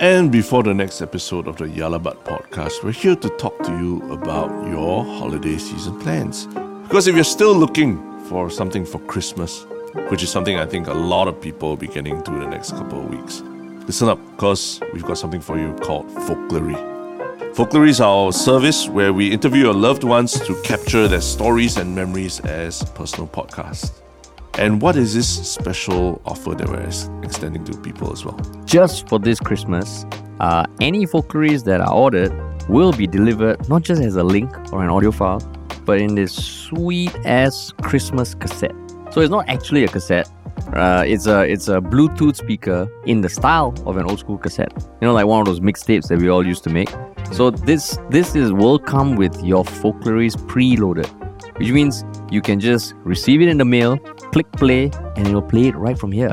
And before the next episode of the Yah Lah But podcast, we're here to talk to you about your holiday season plans. Because if you're still looking for something for Christmas, which is something I think a lot of people will be getting to the next couple of weeks, listen up because we've got something for you called Folklory. Folklory is our service where we interview your loved ones to capture their stories and memories as personal podcasts. And what is this special offer that we're extending to people as well? just for this Christmas, uh, any folklories that are ordered will be delivered not just as a link or an audio file, but in this sweet ass Christmas cassette. So it's not actually a cassette. Uh, it's a it's a Bluetooth speaker in the style of an old school cassette. You know, like one of those mixtapes that we all used to make. So this this is will come with your folklories preloaded, which means you can just receive it in the mail, click play, and it will play it right from here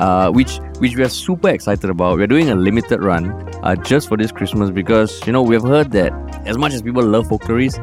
uh, which which we are super excited about. We're doing a limited run uh, just for this Christmas because you know we've heard that as much as people love folklories,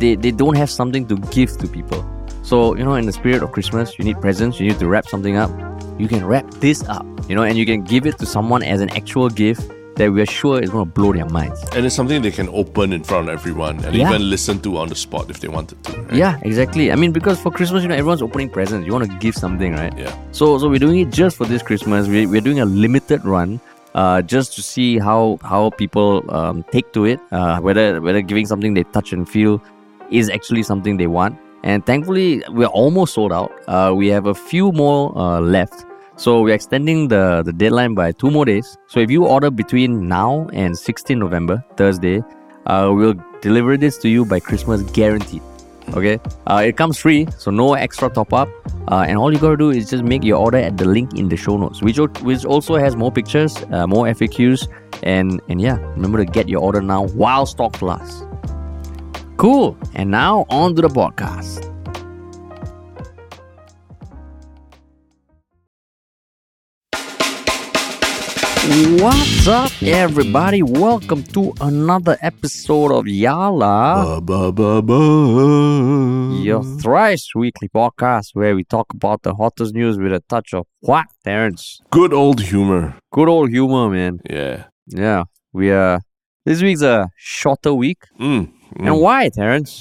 they they don't have something to give to people. So you know, in the spirit of Christmas, you need presents. You need to wrap something up. You can wrap this up, you know, and you can give it to someone as an actual gift that we are sure is going to blow their minds. And it's something they can open in front of everyone and Yeah. even listen to on the spot if they wanted to. Right? Yeah, exactly. I mean, because for Christmas, you know, everyone's opening presents. You want to give something, right? Yeah. So, so we're doing it just for this Christmas. We, we're doing a limited run, uh, just to see how how people um, take to it. Uh, whether whether giving something they touch and feel is actually something they want. And thankfully, we're almost sold out. Uh, we have a few more uh, left. So we're extending the, the deadline by two more days. So if you order between now and 16 November, Thursday, uh, we'll deliver this to you by Christmas guaranteed. Okay, uh, it comes free, so no extra top up. Uh, and all you gotta do is just make your order at the link in the show notes, which which also has more pictures, uh, more FAQs, and and yeah, remember to get your order now while stock lasts. Cool. And now on to the podcast. What's up, everybody? Welcome to another episode of Yala. Ba, ba, ba. Your thrice weekly podcast where we talk about the hottest news with a touch of what, Terrence? Good old humor. Good old humor, man. Yeah. Yeah, we uh this week's a shorter week. Mm. mm. And why, Terrence?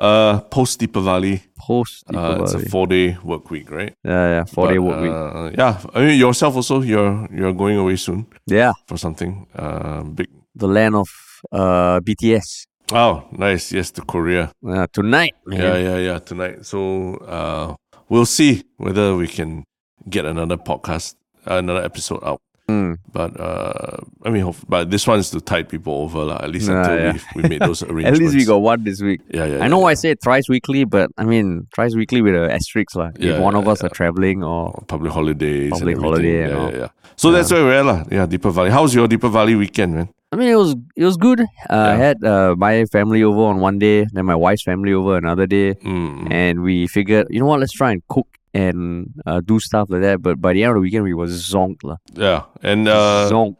Uh, post Deepavali. Post Uh, it's a four day work week, right? yeah, yeah, four day But, work week. uh, Yeah. I mean, yourself also, you're you're going away soon Yeah, for something. Uh, big. the land of uh BTS. Oh, nice. Yes, to Korea. Uh, tonight, man. Yeah, yeah, yeah. Tonight. So uh, we'll see whether we can get another podcast, another episode out. Mm. But uh, I mean, but this one is to tide people over, lah. At least Nah, until yeah. we made those arrangements. At least we got one this week. Yeah, yeah. I know yeah, I say thrice weekly, but I mean thrice weekly with a asterisk. Yeah, if one of yeah, us are traveling or public holidays. Public holiday Yeah, yeah, yeah. So that's where we're at. Yeah, Deepavali. How's your Deepavali weekend, man? I mean, it was it was good. Uh, I had uh, my family over on one day, then my wife's family over another day, Mm. and we figured, you know what, let's try and cook and uh, do stuff like that. But by the end of the weekend, we was zonked lah. Yeah, and uh, zonked.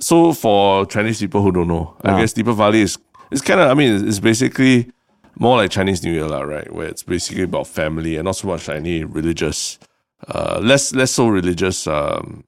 so for Chinese people who don't know, I guess Deepavali is it's kind of I mean it's basically more like Chinese New Year, lah, right? Where it's basically about family and not so much any religious, uh, less less so religious. Um,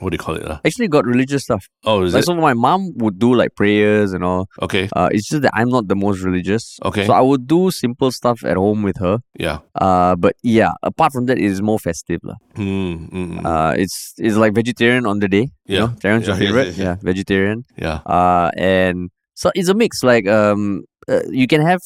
what do you call it? lah? Actually, got religious stuff. Oh, is Like, it so my mom would do like prayers and all. okay? Uh, it's just that I'm not the most religious. Okay. So I would do simple stuff at home with her. Yeah. Uh, but yeah, apart from that, it is more festive lah. Mm, mm, mm. Uh, it's it's like vegetarian on the day. You Yeah. know, Terrence, your Yeah, yeah, yeah, yeah. vegetarian. yeah. uh and so it's a mix like um uh, you can have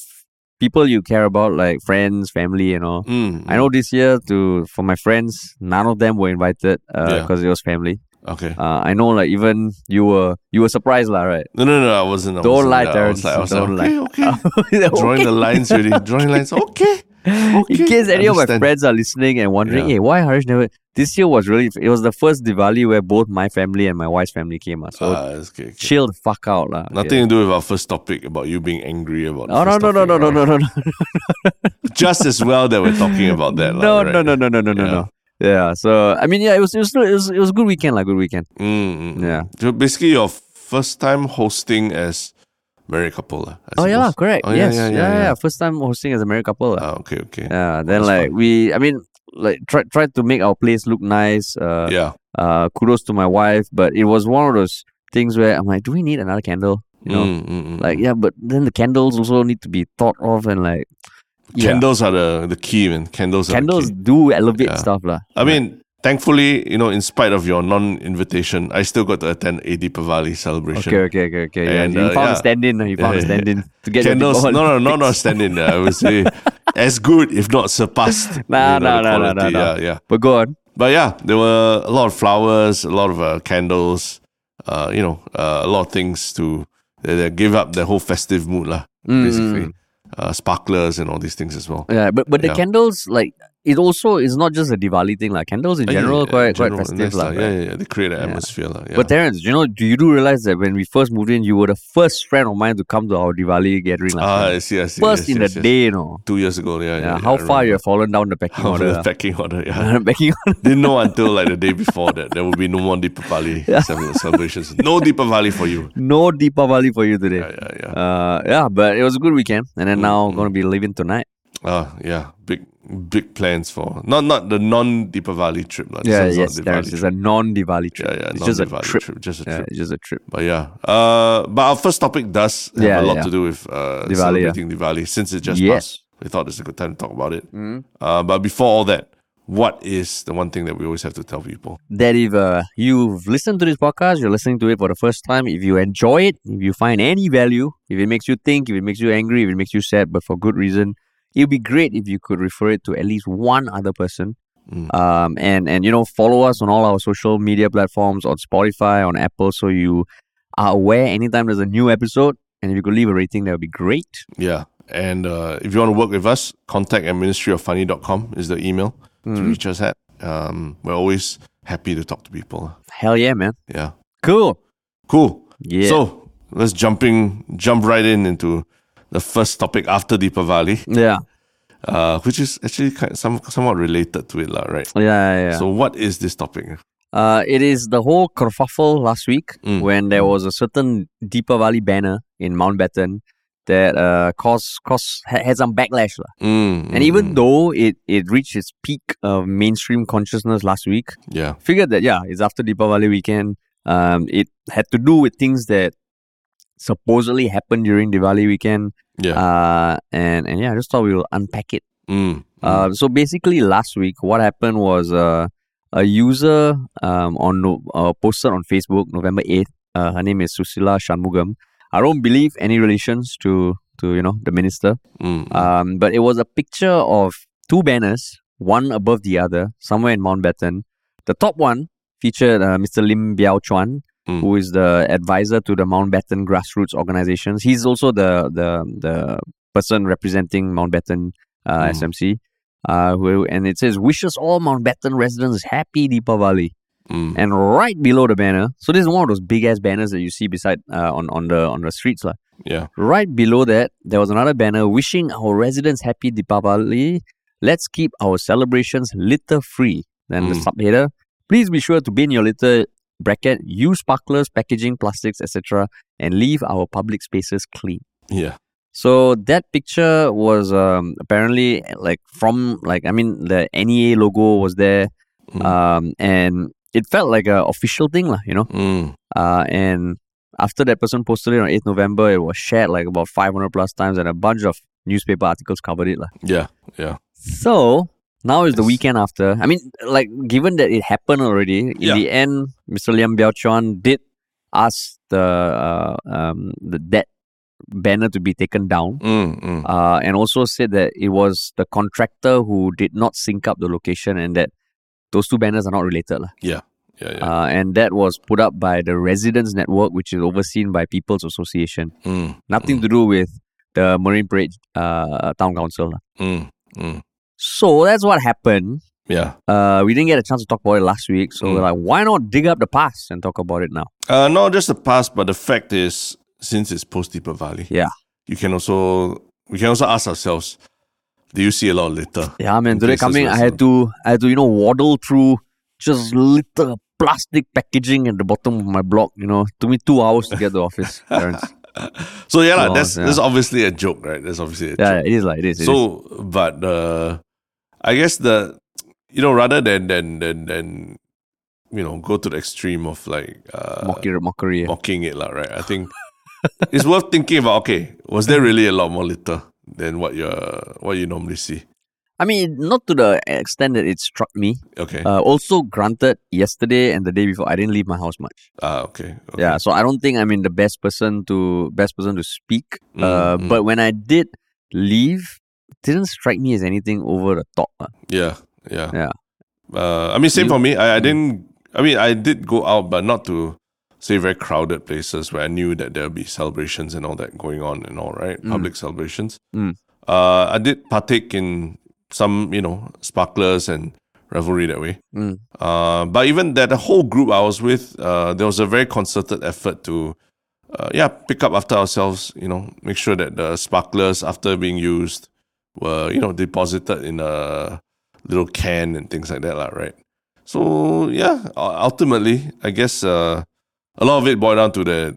people you care about like friends family and all Mm, i know this year to for my friends none of them were invited uh Yeah. because it was family Okay. uh i know like even you were you were surprised lah right No, no, no. I wasn't. I Don't wasn't. lie, I Terrence. was like, I was Don't like, okay, okay. Drawing the lines really. Drawing lines. Okay. okay. in case any of my friends are listening and wondering, Yeah. hey, why Harish never? This year was really, it was the first Diwali where both my family and my wife's family came. Uh, so Ah, okay, okay. chill the fuck out. lah. Nothing to do with our first topic about you being angry about. no, no, no, no, no, right? no, no, no. Just as well that we're talking about that. no, right? no, no, no, no, no, no, Yeah. no. Yeah. So I mean, yeah, it was it was it was, it was a good weekend, like good weekend. Mm, mm, mm. Yeah. So basically, your first time hosting as married couple. I Oh yeah, correct. Oh, yes, yeah, yeah, yeah, yeah, yeah. First time hosting as a married couple. Ah, okay, okay. yeah. Then that's like fun. we, I mean, like try try to make our place look nice. Uh, yeah. Uh, kudos to my wife, but it was one of those things where I'm like, do we need another candle? You know, Mm, mm, mm. like yeah, but then the candles also need to be thought of and like yeah. Candles are the, the key, man. Candles are the Candles do elevate Yeah. stuff, lah. I mean, thankfully, you know, in spite of your non-invitation, I still got to attend a Deepavali celebration. Okay, okay, okay, okay. Yeah, you uh, found yeah. a stand-in. You found Yeah, a stand-in to get Candles, no, no, no, not standing there. I would say as good, if not surpassed. Nah, you know, nah, nah, nah, nah. Yeah, yeah. But go on. But yeah, there were a lot of flowers, a lot of uh, candles, uh, you know, uh, a lot of things to they, they give up the whole festive mood, lah. Mm, Basically, uh, sparklers and all these things as well. Yeah, but but the Yeah. candles like it also is not just a Diwali thing like candles in Uh, yeah, general yeah, quite general, quite festive lah. right? Yeah, yeah. They create an atmosphere, lah. Yeah. But Terence, you know, do you do realize that when we first moved in, you were the first friend of mine to come to our Diwali gathering last ah. I see, I see. First yes, in yes, the yes. day, you know. two years ago. Yeah, yeah. How I far you have fallen down the pecking How order. the packing order. Yeah. pecking order. Didn't know until like the day before that there will be no more Deepavali cele- celebrations. No Deepavali for you. No Deepavali for you today. Yeah, yeah, yeah. Uh, yeah, but it was a good weekend, and then now Mm, going to be leaving tonight. Ah, yeah. Big, big plans for not not the non Deepavali trip. lah. Yeah, yes, Diwali Terence, it's a non-Diwali trip. yeah, yeah. it's just a non-Diwali trip. Just a Yeah, trip. it's just a trip. But yeah, uh, but our first topic does have Yeah, a lot yeah. to do with uh, Diwali, celebrating Diwali since it just Yes. passed. We thought it's a good time to talk about it. Mhm. Uh, but before all that, what is the one thing that we always have to tell people? that if uh, you've listened to this podcast, you're listening to it for the first time, if you enjoy it, if you find any value, if it makes you think, if it makes you angry, if it makes you sad, but for good reason, it would be great if you could refer it to at least one other person. Mm. Um, and, and, you know, follow us on all our social media platforms, on Spotify, on Apple, so you are aware anytime there's a new episode. And if you could leave a rating, that would be great. Yeah. And uh, if you want to work with us, contact at ministryoffunny.com is the email Hmm. to reach us at. Um, we're always happy to talk to people. Hell yeah, man. Yeah. Cool. Cool. Yeah. So let's jumping jump right in into the first topic after Deepavali, yeah. uh, which is actually kind some, somewhat related to it, lah, right? Yeah, yeah, yeah. So what is this topic? Uh, it is the whole kerfuffle last week Mm. when there was a certain Deepavali banner in Mountbatten that uh, caused, caused had some backlash. lah. Mm, And even mm, though it, it reached its peak of mainstream consciousness last week, yeah, figured that, yeah, it's after Deepavali weekend. Um, it had to do with things that supposedly happened during Diwali weekend. yeah, Uh, and, and yeah, I just thought we will unpack it. mm, mm, Uh, so basically, last week, what happened was uh, a user um, on uh, posted on Facebook November eighth. Uh, her name is Susila Shanmugam. I don't believe any relations to to you know the minister. mm, mm. Um, but it was a picture of two banners, one above the other, somewhere in Mountbatten. The top one featured uh, Mr. Lim Biow Chuan, Mm. who is the advisor to the Mountbatten grassroots organizations. He's also the the the person representing Mountbatten uh, Mm. SMC. Uh, who, and it says wishes all Mountbatten residents happy Deepavali. mm. And right below the banner, so this is one of those big ass banners that you see beside uh, on on the on the streets lah. yeah, Right below that, there was another banner wishing our residents happy Deepavali. Let's keep our celebrations litter free. Then the Mm. subheader, please be sure to bin your litter bracket, use sparklers, packaging, plastics, etc., and leave our public spaces clean. yeah, So that picture was um, apparently like from like I mean the NEA logo was there, Mm. um, and it felt like a official thing, lah, you know. mm, Uh, and after that person posted it on 8th November, it was shared like about 500 plus times, and a bunch of newspaper articles covered it. lah. yeah, yeah, So now is the weekend after. I mean, like, given that it happened already, in Yeah. the end, Mr. Lim Biow Chuan did ask the, uh, um, the that banner to be taken down. mm, mm. Uh, and also said that it was the contractor who did not sync up the location and that those two banners are not related. yeah, yeah, yeah. Uh, and that was put up by the Residents Network, which is overseen by People's Association. mm, Nothing to do with the Marine Parade uh, Town Council. So that's what happened. yeah. Uh, we didn't get a chance to talk about it last week, so Mm. we're like, why not dig up the past and talk about it now? Uh, not just the past, but the fact is, since it's post Deepavali, Yeah. you can also we can also ask ourselves, do you see a lot of litter? Yeah, man. Today coming, I had to, I had to, you know, waddle through just litter plastic packaging at the bottom of my block. You know, took me two hours to get to the office. Terrence. So yeah, Two that's hours, that's yeah. obviously a joke, right? That's obviously a Yeah, joke. it is like it is. it is. so, but uh, I guess the you know rather than than than than you know go to the extreme of like uh, mockery, mockery. mocking it, lah, right? I think it's worth thinking about. Okay, was there really a lot more litter than what you what you normally see? I mean, not to the extent that it struck me. Okay, Uh, also, granted, yesterday and the day before, I didn't leave my house much. ah, okay, okay. Yeah, so I don't think I'm in the best person to best person to speak. Mm, uh, mm. but when I did leave, didn't strike me as anything over the top. ah. yeah, yeah, Yeah. Uh, I mean, same You- for me. I, I Mm. didn't. I mean, I did go out, but not to say very crowded places where I knew that there'll be celebrations and all that going on and all right, Mm. public celebrations. Mm. Uh, I did partake in some, you know, sparklers and revelry that way. Mm. Uh, but even that, the whole group I was with, uh, there was a very concerted effort to, uh, yeah, pick up after ourselves. You know, make sure that the sparklers after being used were, you know, deposited in a little can and things like that, lah, right? So yeah, ultimately, I guess uh, a lot of it boiled down to the,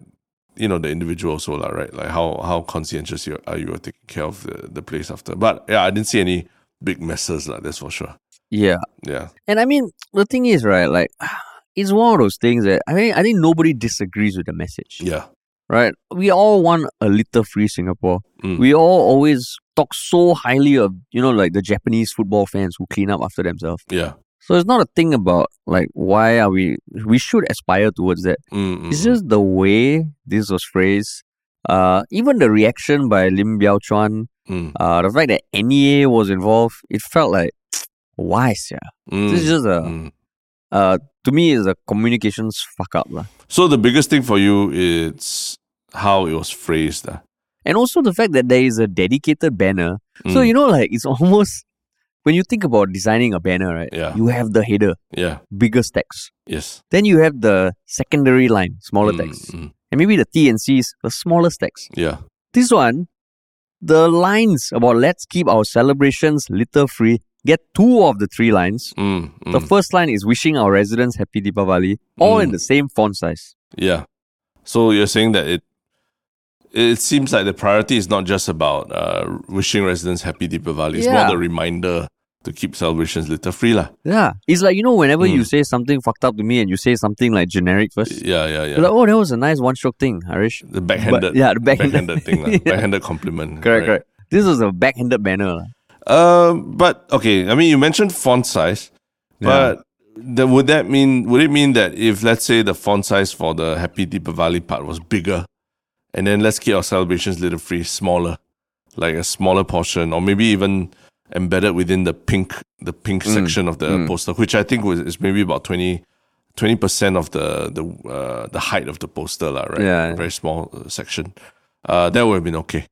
you know, the individual also, lah, right? Like how how conscientious you are you are taking care of the, the place after. But yeah, I didn't see any big messes, lah. That's for sure. Yeah, Yeah. and I mean the thing is, right? Like, it's one of those things that I mean, I think nobody disagrees with the message. Yeah. right? We all want a litter free Singapore. Mm. We all always talk so highly of, you know, like the Japanese football fans who clean up after themselves. Yeah. So it's not a thing about like why are we we should aspire towards that. Mm, mm, It's just the way this was phrased. Uh even the reaction by Lim Biow Chuan, Mm, uh the fact that NEA was involved, it felt like why yeah. mm, This is just a mm. uh to me is a communications fuck up. lah. So the biggest thing for you is how it was phrased. ah. And also the fact that there is a dedicated banner So Mm, you know, like it's almost when you think about designing a banner, right? Yeah. You have the header, yeah. Biggest text. Yes. Then you have the secondary line, smaller Mm, text, mm, and maybe the T and C's, the smallest text. yeah. This one, the lines about let's keep our celebrations litter free. Get two of the three lines. Mm, The mm, first line is wishing our residents happy Deepavali, all in Mm. the same font size. yeah. So you're saying that it it seems like the priority is not just about uh, wishing residents happy Deepavali. It's more Yeah. the reminder to keep celebrations litter free. lah. Yeah, it's like you know whenever you Mm. say something fucked up to me and you say something like generic first, Yeah, yeah, yeah. like, oh, that was a nice one-stroke thing, Harish. the backhanded, yeah, the backhanded- backhanded thing. Yeah. backhanded compliment. Correct, right? correct. This was a backhanded banner. Um, but okay, I mean, you mentioned font size, but the, would that mean would it mean that if let's say the font size for the Happy Deepavali part was bigger, and then let's keep our celebrations little free smaller, like a smaller portion, or maybe even embedded within the pink the pink Mm, section of the mm. poster, which I think was is maybe about 20 percent of the the uh, the height of the poster, lah, right? Yeah, very small uh, section. Uh, that would have been okay.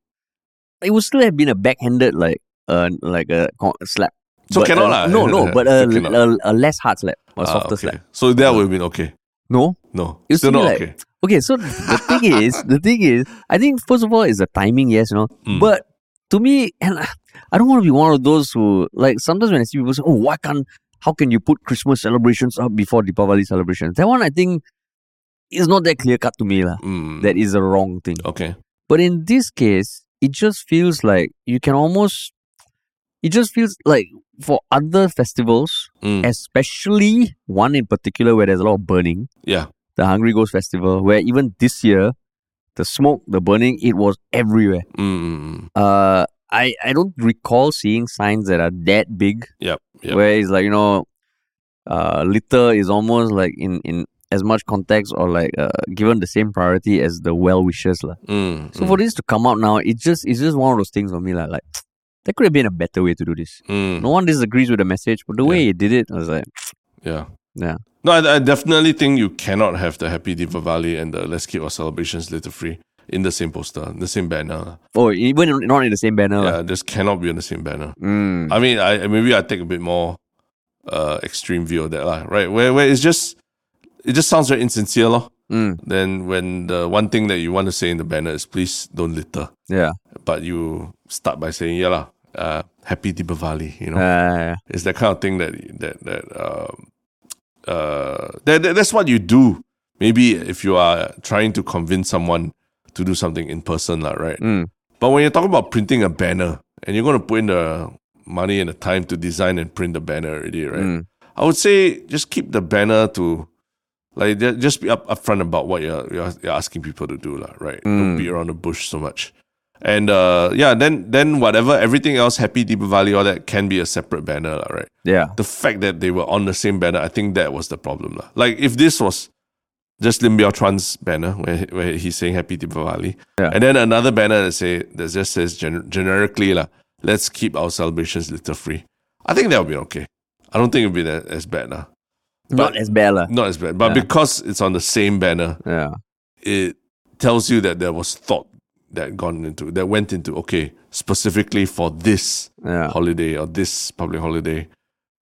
It would still have been a backhanded, like uh, like a slap. So But, cannot uh, lah. No, no, but a, So a, a less hard slap, a Ah, softer okay. slap. So that would have been okay. No. No, You still not like- okay. Okay, so the thing is, the thing is, I think first of all is the timing, yes, you know. Mm. But to me, and I- don't want to be one of those who like sometimes when I see people say, "Oh, why can't? How can you put Christmas celebrations up before Deepavali celebrations?" That one, I think, is not that clear cut to me, lah. Mm. That is a wrong thing. okay. But in this case, it just feels like you can almost. It just feels like for other festivals, Mm. especially one in particular where there's a lot of burning, Yeah. the Hungry Ghost Festival, where even this year, the smoke, the burning, it was everywhere. Mm. Uh, I, I don't recall seeing signs that are that big, Yep. Yep. where it's like, you know, uh, litter is almost like in, in as much context or like uh, given the same priority as the well wishes. lah. Mm. So for this to come out now, it just it's just one of those things for me. Like, like there could have been a better way to do this. Mm. No one disagrees with the message, but the way he did it, I was like, Yeah. Yeah. No, I, I definitely think you cannot have the Happy Deepavali and the Let's Keep Our Celebrations Litter Free in the same poster, the same banner. oh, even not in the same banner. Yeah, this cannot be on the same banner. Mm. I mean, I maybe I take a bit more uh extreme view of that, lah. Right? Where where it's just it just sounds very insincere, lor. Mm. Then when the one thing that you want to say in the banner is please don't litter, Yeah. But you start by saying yeah lah, uh, Happy Deepavali, you know. Uh, It's that kind of thing that that that um, uh that, that that's what you do. Maybe if you are trying to convince someone to do something in person, lah, right? mm. But when you're talking about printing a banner and you're going to put in the money and the time to design and print the banner already, right? Mm. I would say just keep the banner to Like just be up upfront about what you're you're, you're asking people to do, lah. Right? Don't beat around the bush so much. And uh, yeah, then then whatever everything else, Happy Deepavali, all that can be a separate banner, lah, right? Yeah. The fact that they were on the same banner, I think that was the problem, lah. Like if this was just Lim Biow Chuan's banner where where he's saying Happy Deepavali, Yeah. and then another banner that say that just says gen- generically, lah, let's keep our celebrations litter free. I think that would be okay. I don't think it would be that as bad, lah. Not as bad. lah. Not as bad, but Yeah. because it's on the same banner, Yeah. it tells you that there was thought that gone into that went into okay specifically for this Yeah. holiday or this public holiday,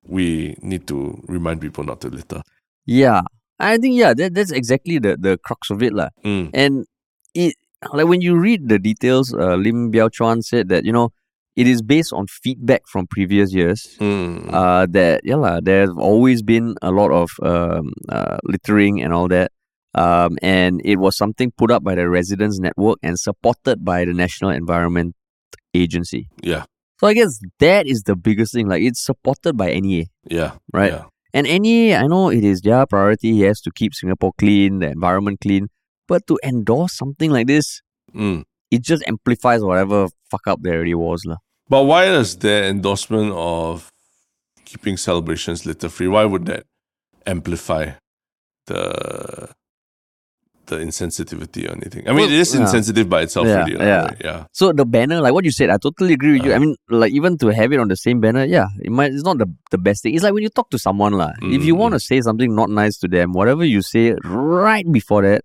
we need to remind people not to litter. Yeah. I think yeah, that, that's exactly the, the crux of it. Mm, And it like when you read the details, uh, Lim Biow Chuan said that, you know, it is based on feedback from previous years. mm, Uh, that yeah, lah, there's always been a lot of um, uh, littering and all that. Um, and it was something put up by the Residents Network and supported by the National Environment Agency. yeah, So I guess that is the biggest thing. Like it's supported by NEA, yeah, right? yeah. And NEA, I know it is their priority. He has to keep Singapore clean, the environment clean. But to endorse something like this, Mm. it just amplifies whatever fuck up there already was. lah. But why does their endorsement of keeping celebrations litter free? Why would that amplify the the insensitivity or anything? I mean, Well, it is yeah. insensitive by itself, Yeah, really. yeah. yeah. So the banner, like what you said, I totally agree with you. I Uh. mean, like even to have it on the same banner, yeah, it might it's not the, the best thing. It's like when you talk to someone, lah. If you want to say something not nice to them, whatever you say right before that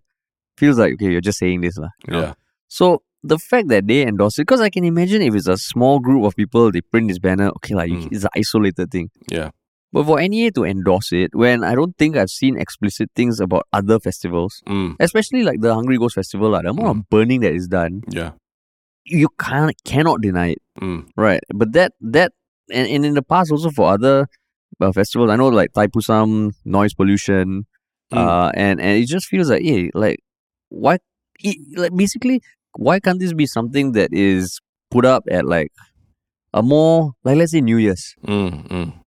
feels like okay, you're just saying this, lah. you know? Yeah. So the fact that they endorse it, because I can imagine if it's a small group of people, they print this banner, okay, like Mm. it's an isolated thing. Yeah. But for NEA to endorse it, when I don't think I've seen explicit things about other festivals, Mm, especially like the Hungry Ghost Festival, like, the amount of burning that is done, yeah. you can't cannot deny it, Mm, right? But that that and, and in the past also for other uh, festivals, I know like Thaipusam, noise pollution, Mm. uh, and and it just feels like, hey, like why, it, like basically, why can't this be something that is put up at like a more like let's say New Year's?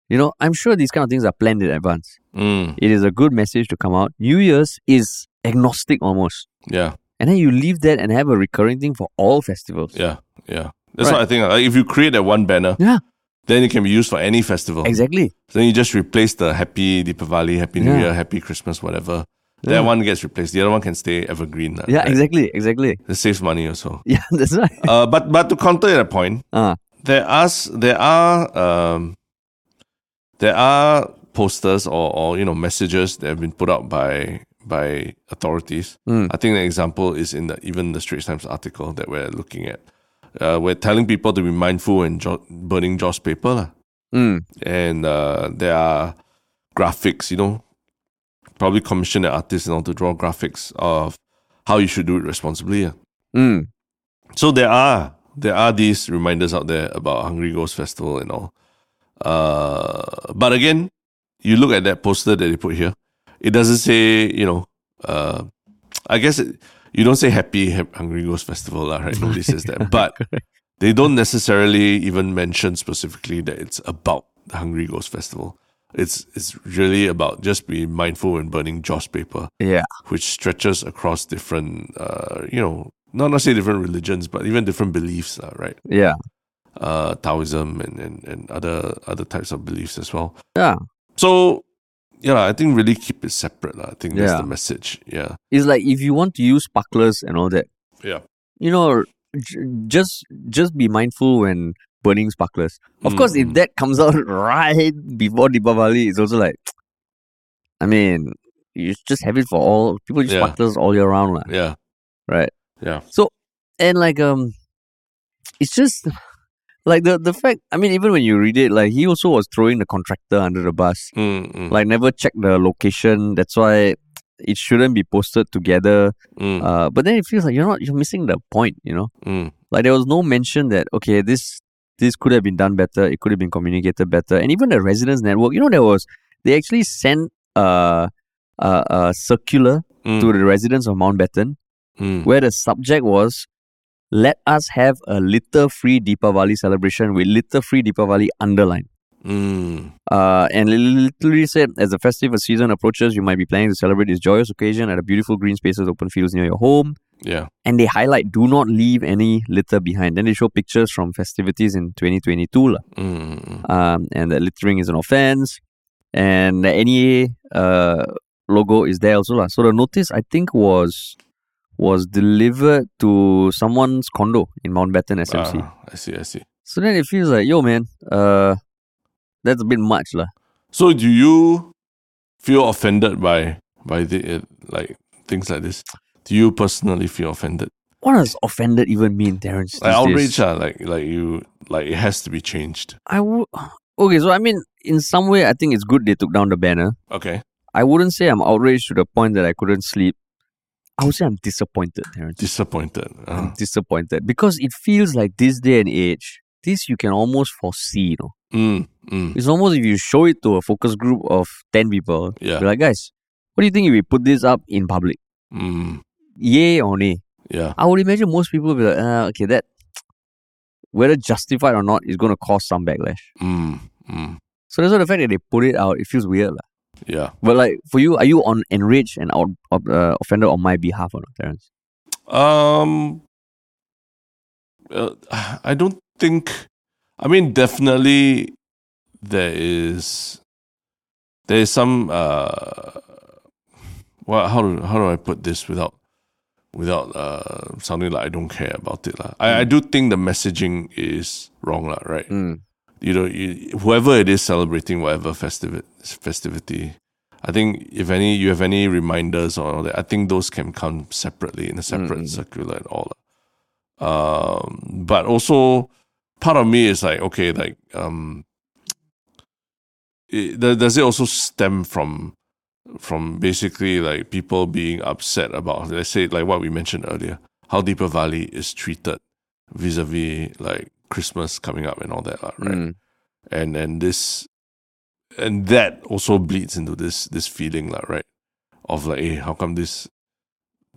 You know, I'm sure these kind of things are planned in advance. mm. It is a good message to come out. New Year's is agnostic almost. Yeah. And then you leave that and have a recurring thing for all festivals. Yeah. Yeah. That's Right. what I think. Like, if you create that one banner, Yeah. then it can be used for any festival. Exactly. Then you just replace the Happy Deepavali, Happy New Yeah. Year, Happy Christmas, whatever. Yeah. That one gets replaced. The other one can stay evergreen. Yeah, right? exactly, exactly. It saves money also. Yeah, that's right. uh, but but to counter that point, Uh, there are there are um, there are posters or, or you know messages that have been put out by by authorities. Mm. I think the example is in the even the Straits Times article that we're looking at. Uh, we're telling people to be mindful when jo- burning Joss paper, mm, and uh, there are graphics. You know, probably commission an artist you know, to draw graphics of how you should do it responsibly. lah. mm. So there are there are these reminders out there about Hungry Ghost Festival and all. Uh, but again, you look at that poster that they put here. It doesn't say, you know, uh, I guess it, you don't say Happy Hungry Ghost Festival, lah, right? Nobody says that. But they don't necessarily even mention specifically that it's about the Hungry Ghost Festival. It's it's really about just being mindful when burning Joss paper Yeah. which stretches across different, uh, you know, not necessarily different religions, but even different beliefs, uh, right? Yeah. Uh, Taoism and, and, and other other types of beliefs as well. Yeah. So, yeah, I think really keep it separate. I think that's Yeah. the message. Yeah. It's like if you want to use sparklers and all that, Yeah. you know, j- just just be mindful when burning sparklers. Of course, if Mm. that comes out right before Deepavali, it's also like, I mean, you just have it for all people use Yeah. sparklers all year round, lah. Yeah. right? Yeah. So, and like um, it's just like the the fact. I mean, even when you read it, like he also was throwing the contractor under the bus. Mm, mm, Like never check the location. That's why it shouldn't be posted together. mm, Uh, but then it feels like you're not you're missing the point. You know, mm, like there was no mention that okay this this could have been done better. It could have been communicated better. And even the residents network. You know, there was they actually sent uh, a a circular mm, to the residents of Mountbatten mm. where the subject was let us have a litter free Deepavali celebration with litter free Deepavali underline. Mm. Uh, and it literally said, as the festive season approaches, you might be planning to celebrate this joyous occasion at a beautiful green spaces, open fields near your home. Yeah. And they highlight, do not leave any litter behind. Then they show pictures from festivities in 2022. lah. Mm. Um, and the littering is an offense. And the NEA uh, logo is there also. lah. So the notice, I think, was was delivered to someone's condo in Mountbatten SMC. Ah, I see. I see. So then it feels like, yo, man, uh, that's a bit much. lah. So do you feel offended by by the uh, like things like this? Do you personally feel offended? What does offended even mean, Terrence? Like outrage, ah, like like you like it has to be changed. I would. Okay, so I mean, in some way, I think it's good they took down the banner. Okay. I wouldn't say I'm outraged to the point that I couldn't sleep. I would say I'm disappointed, Terrence. Disappointed. I'm Uh, disappointed because it feels like this day and age, this you can almost foresee. You know, mm, mm, it's almost if you show it to a focus group of ten people, yeah. be like, guys, what do you think if we put this up in public? Mm, Yay or nay? yeah. I would imagine most people will be like, uh, okay, that whether justified or not is going to cause some backlash. Mm, mm, So that's why the fact that they put it out, it feels weird. lah. Yeah. But like for you, are you on enraged and out, uh, offended on my behalf or not, Terence? Um, uh, I don't think. I mean, definitely, there is there is some. Uh, well, how do how do I put this without without uh sounding like I don't care about it lah. I, I do think the messaging is wrong. Right? Mm. You know, you, whoever it is celebrating whatever festivity festivity. I think if any you have any reminders or all that, I think those can come separately in a separate Mm. circular and all. Um, but also part of me is like, okay, like, um, it, does it also stem from from basically like people being upset about, let's say, like what we mentioned earlier, how Deepavali is treated vis-a-vis like Christmas coming up and all that, right? Mm. and and this and that also bleeds into this this feeling lah, right of like hey how come this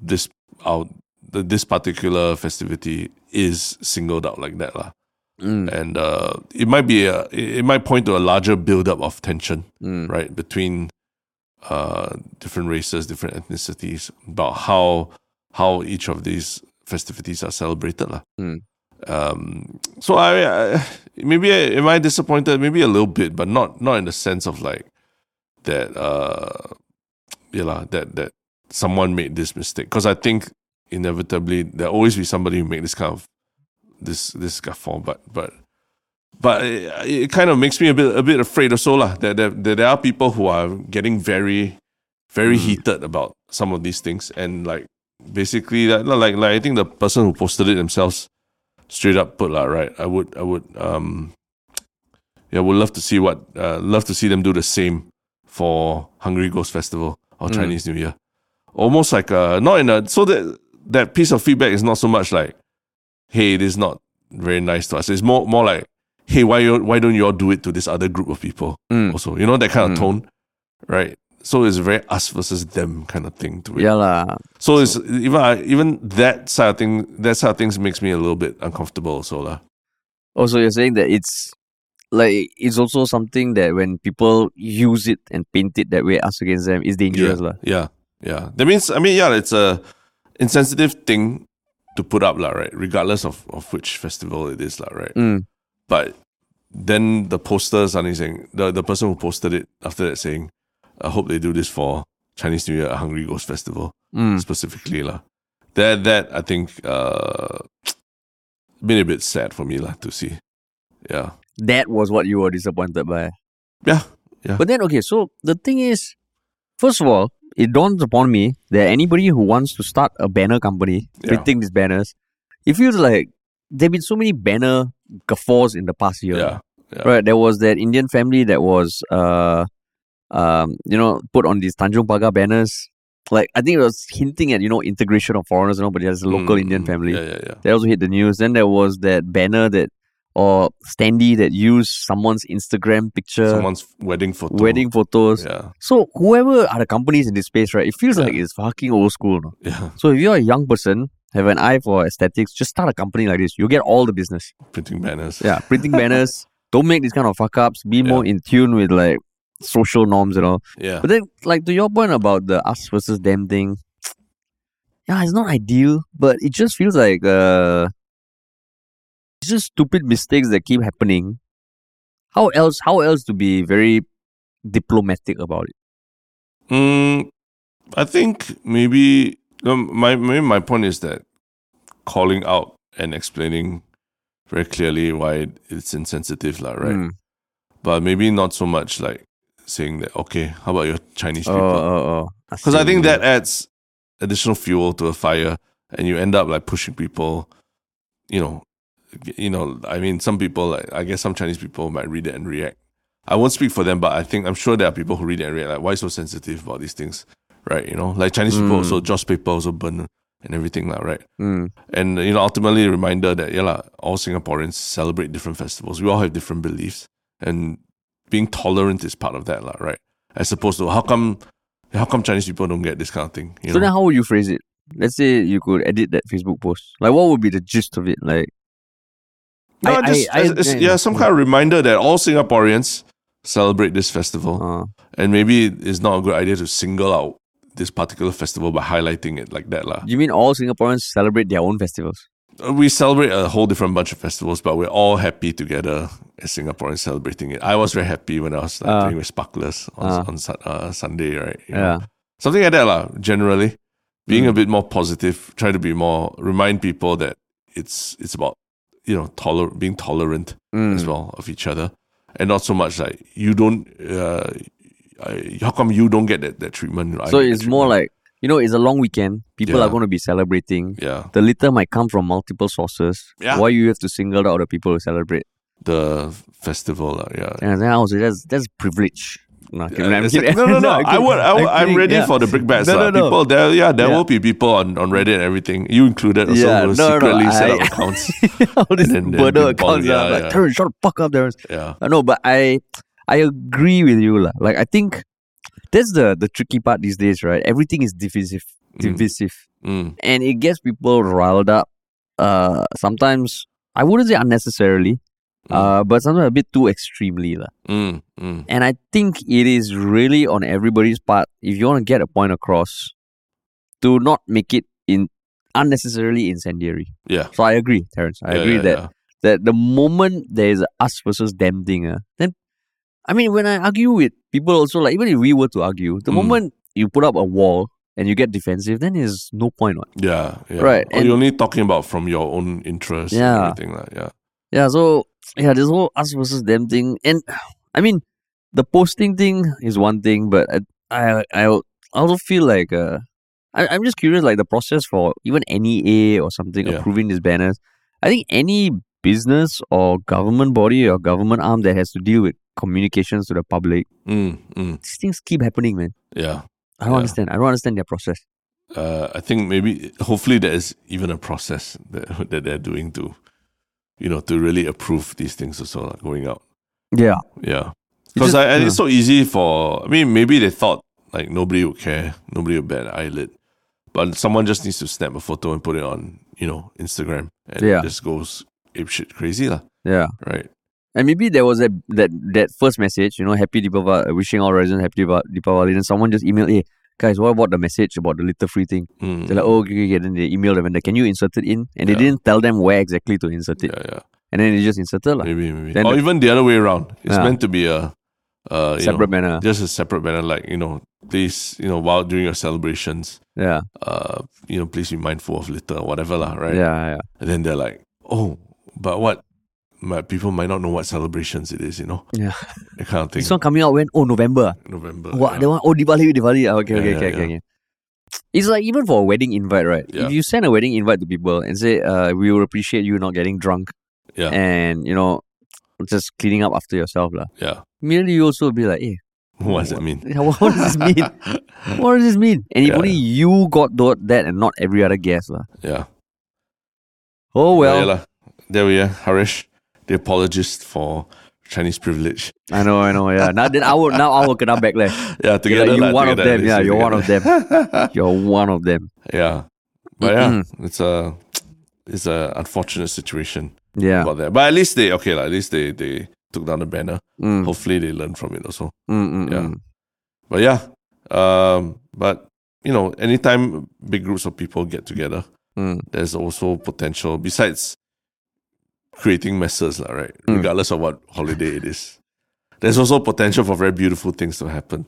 this out the, this particular festivity is singled out like that lah. Mm. and uh it might be a it it might point to a larger build-up of tension Mm. right between uh different races different ethnicities about how how each of these festivities are celebrated lah. Mm. Um so I, I maybe I, am I disappointed? Maybe a little bit but not not in the sense of like that uh yeah lah, that that someone made this mistake. Because I think inevitably there'll always be somebody who make this kind of this this guffaw but but but it, it kind of makes me a bit a bit afraid also lah that, that, that there are people who are getting very very Mm. heated about some of these things. And like basically that like like I think the person who posted it themselves straight up put lah right I would I would um yeah would love to see what uh, love to see them do the same for Hungry Ghost Festival or Mm. Chinese New Year almost like uh not in a so that that piece of feedback is not so much like hey it is not very nice to us it's more more like hey why you why don't you all do it to this other group of people Mm. also you know that kind of Mm. tone right so it's very us versus them kind of thing to it Yeah lah. so, it's even I- even that side of thing that side of things makes me a little bit uncomfortable also lah. Also, you're saying that it's like it's also something that when people use it and paint it that way, us against them, is dangerous lah. Yeah, yeah. That means I mean yeah, it's a insensitive thing to put up lah, right? Regardless of, of which festival it is lah, right? Mm. But then the poster suddenly saying the, the person who posted it after that saying, I hope they do this for Chinese New Year Hungry Ghost Festival Mm. specifically lah. That that I think uh been a bit sad for me lah to see. Yeah. That was what you were disappointed by. Yeah. Yeah. But then, okay, so the thing is, first of all, it dawns upon me that anybody who wants to start a banner company, Yeah. printing these banners, it feels like there have been so many banner guffaws in the past year. Yeah. Yeah. Right. There was that Indian family that was, uh, um, you know, put on these Tanjung Pagar banners. Like, I think it was hinting at, you know, integration of foreigners, you know, but there's a local Mm, Indian family. Yeah, yeah, yeah. That also hit the news. Then there was that banner that, or standee that used someone's Instagram picture, Someone's wedding photo. wedding photos. Yeah. So whoever are the companies in this space, right? It feels Yeah. like it's fucking old school. No? Yeah. So if you're a young person, have an eye for aesthetics, just start a company like this. You get all the business. Printing banners. Yeah, printing banners, don't make these kind of fuck ups. Be more in tune with like social norms and all. Yeah. But then, like to your point about the us versus them thing, yeah, it's not ideal, but it just feels like uh, it's just stupid mistakes that keep happening. How else? How else to be very diplomatic about it? Mm, I think maybe um, my maybe my point is that calling out and explaining very clearly why it's insensitive, lah, right? Mm. But maybe not so much like saying that. Okay, how about your Chinese Oh, people? oh, oh. Because I think that adds additional fuel to a fire, and you end up like pushing people. You know, you know. I mean, some people, like I guess some Chinese people might read it and react. I won't speak for them, but I think I'm sure there are people who read it and react like, why so sensitive about these things, right? You know, like Chinese people Mm. also Joss paper also burn and everything, like, right? Mm. And you know, ultimately, a reminder that yeah, lah, all Singaporeans celebrate different festivals. We all have different beliefs, and being tolerant is part of that, lah, right? As opposed to how come, how come Chinese people don't get this kind of thing? So know? then, how would you phrase it? Let's say you could edit that Facebook post. Like, what would be the gist of it? Like, No, I- just, I- I- it's- yeah, some kind of reminder that all Singaporeans celebrate this festival, uh, and maybe it's not a good idea to single out this particular festival by highlighting it like that, lah. you mean all Singaporeans celebrate their own festivals? We celebrate a whole different bunch of festivals, but we're all happy together as Singaporeans celebrating it. I was very happy when I was like, Uh. doing with Sparklers on, Uh. on uh, Sunday, right? You know? Yeah. something like that, lah. Generally, being Mm. a bit more positive, try to be more remind people that it's it's about you know toler- being tolerant Mm. as well of each other, and not so much like you don't. Uh, I, how come you don't get that, that treatment? I So that it's more like you know, it's a long weekend. People Yeah. are going to be celebrating. yeah, The litter might come from multiple sources. Yeah. Why you have to single out the people who celebrate? The festival, lah. yeah. And then I was like, that's that's privilege. No, I'm Yeah, kidding, I'm it's kidding. like- no, no, no. I'm I would, I I'm, ready yeah. for the big bats. No, no, no. People, there, yeah, there Yeah. will be people on, on Reddit and everything. You included also Yeah, no, no, secretly set I- up accounts. All these And then- then burner accounts. yeah, Yeah, like. Terrence, shut the fuck up, Terrence. yeah, I know, but I I agree with you. lah. Like I think that's the the tricky part these days, right? Everything is divisive. Mm. Divisive. mm, And it gets people riled up. Uh sometimes I wouldn't say unnecessarily. Uh, but sometimes a bit too extremely. mm, mm. And I think it is really on everybody's part if you want to get a point across to not make it in unnecessarily incendiary. yeah. So I agree, Terrence. I Yeah, agree yeah, that yeah. that the moment there is a us versus them thing, uh, then I mean when I argue with people also like even if we were to argue, the Mm. moment you put up a wall and you get defensive, then there's no point. What? Yeah, yeah. Right, Or and- you're only talking about from your own interest Yeah. and everything like yeah. Yeah, so yeah, this whole us versus them thing, and I mean the posting thing is one thing, but I I I also feel like uh, I, I'm just curious like the process for even NEA or something Yeah. approving these banners. I think any business or government body or government arm that has to deal with communications to the public, Mm, mm, these things keep happening, man. yeah. I don't Yeah. understand. I don't understand their process. Uh, I think maybe hopefully there is even a process that that they're doing to, you know, to really approve these things also like, going out. Yeah. Yeah, because I, yeah. it's so easy for. I mean, maybe they thought like nobody would care, nobody would bat an eyelid, but someone just needs to snap a photo and put it on, you know, Instagram, and Yeah. it just goes ape shit crazy lah. Yeah. Right? And maybe there was a that that first message, you know, happy Deepavali, wishing all residents happy Deepa- Deepavali. Then someone just emailed, hey, guys, what about the message about the litter free thing? Mm, They're like, oh, okay, okay. Then they emailed them and they, can you insert it in? And they didn't tell them where exactly to insert it. yeah, yeah. And then they just inserted like, Maybe, maybe. Then or the- even the other way around. It's Yeah. meant to be a, uh, separate know, banner. just a separate banner. Like you know, please, you know, while during your celebrations, Yeah. uh, you know, please be mindful of litter or whatever, lah, right? Yeah, yeah. And then they're like, oh, but what? My people might not know what celebrations it is, you know, Yeah. that kind of thing. This one coming out when? Oh, November. November. What? yeah. The one? Oh, Diwali, Diwali. Ah, Okay, Yeah, okay, yeah, okay, yeah. okay, okay. It's like even for a wedding invite, right? If you send a wedding invite to people and say, uh, we will appreciate you not getting drunk Yeah. and, you know, just cleaning up after yourself. lah. yeah. Immediately you also be like, hey, What does that mean? What what does this mean? what does this mean? And if only you got that and not every other guest. lah. Yeah. Oh well, there we are, Harish, the apologist for Chinese privilege. I know, I know, yeah. Now then I will now I will kena backlash. Yeah, You're together. like, you lah, one of them, yeah, you're one of together. You're one of them. Yeah, but yeah, it's a it's a unfortunate situation Yeah. about that. But at least they okay, like, at least they they took down the banner. Mm, Hopefully, they learn from it also. mm, mm, Yeah. But yeah, um, but you know, anytime big groups of people get together, Mm. there's also potential besides creating messes, lah, right? Mm. Regardless of what holiday it is, there's also potential for very beautiful things to happen,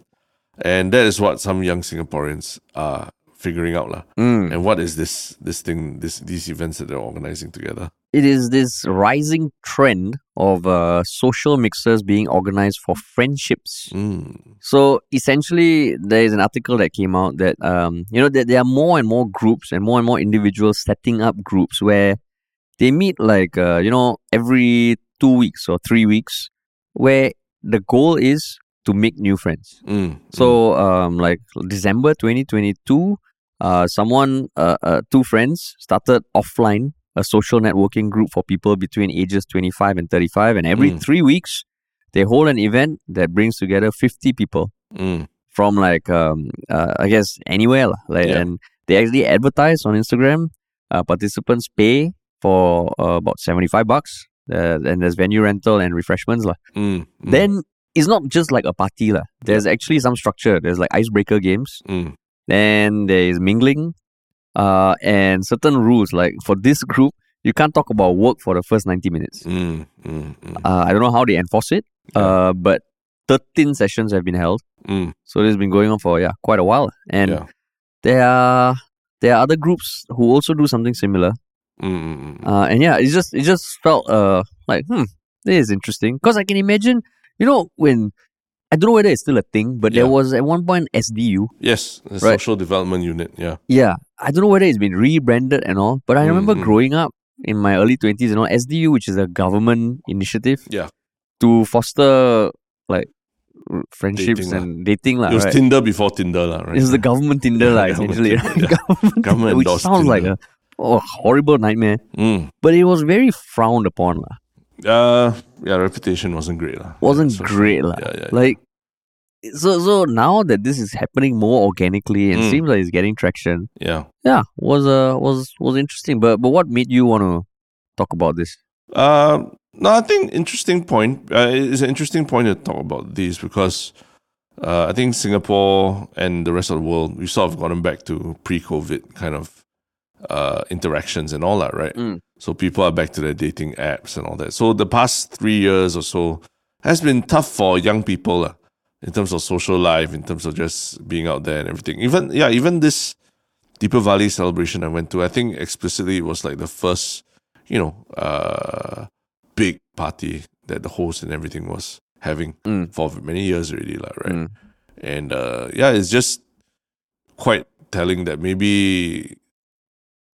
and that is what some young Singaporeans are figuring out, lah. Mm. And what is this this thing, this these events that they're organizing together? It is this rising trend of uh, social mixers being organized for friendships. Mm. So essentially, there is an article that came out that um, you know that there are more and more groups and more and more individuals setting up groups where they meet like uh, you know every two weeks or three weeks, where the goal is to make new friends. Mm. So um, like December twenty twenty two, uh, someone uh, uh, two friends started offline a social networking group for people between ages twenty five and thirty five, and every Mm. three weeks they hold an event that brings together fifty people Mm. from like um uh, I guess anywhere. Like Yeah. and they actually advertise on Instagram. Uh, participants pay for uh, about seventy five bucks. Uh, and there's venue rental and refreshments. Mm. Mm. Then it's not just like a party lah. There's actually some structure. There's like icebreaker games. Mm. Then there is mingling, uh, and certain rules. Like for this group, you can't talk about work for the first ninety minutes. Mm. Mm. Mm. Uh, I don't know how they enforce it. Yeah. Uh, but thirteen sessions have been held. Mm. So this has been going on for yeah quite a while, and Yeah. there are there are other groups who also do something similar. Mm. Uh, and yeah, it just it just felt uh like hmm this is interesting because I can imagine you know when I don't know whether it's still a thing, but there was at one point SDU. Yes, the Right. social development unit. Yeah. Yeah, I don't know whether it's been rebranded and all, but I remember Mm, mm. growing up in my early twenties, you know, SDU, which is a government initiative, Yeah. to foster like friendships Dating and dating lah. it was right? Tinder before Tinder, lah, right? It was the government Tinder, Government essentially. Tinder, yeah. government, Government which endorsed sounds like a oh, horrible nightmare. Mm. But it was very frowned upon, lah. Uh, yeah, reputation wasn't great, lah. Wasn't Yeah, so- great, lah. Yeah, yeah. Like, so so now that this is happening more organically and Mm. seems like it's getting traction, yeah. yeah, was uh was was interesting. But but what made you want to talk about this? Um, no, I think interesting point. Uh, it's an interesting point to talk about these because uh, I think Singapore and the rest of the world we sort of gotten back to pre-COVID kind of uh, interactions and all that, right? Mm. So people are back to their dating apps and all that. So the past three years or so has been tough for young people lah, in terms of social life, in terms of just being out there and everything. Even yeah, even this Deepavali celebration I went to, I think explicitly it was like the first, you know, uh, big party that the host and everything was having Mm. for many years already, like right? Mm. And uh, yeah, it's just quite telling that maybe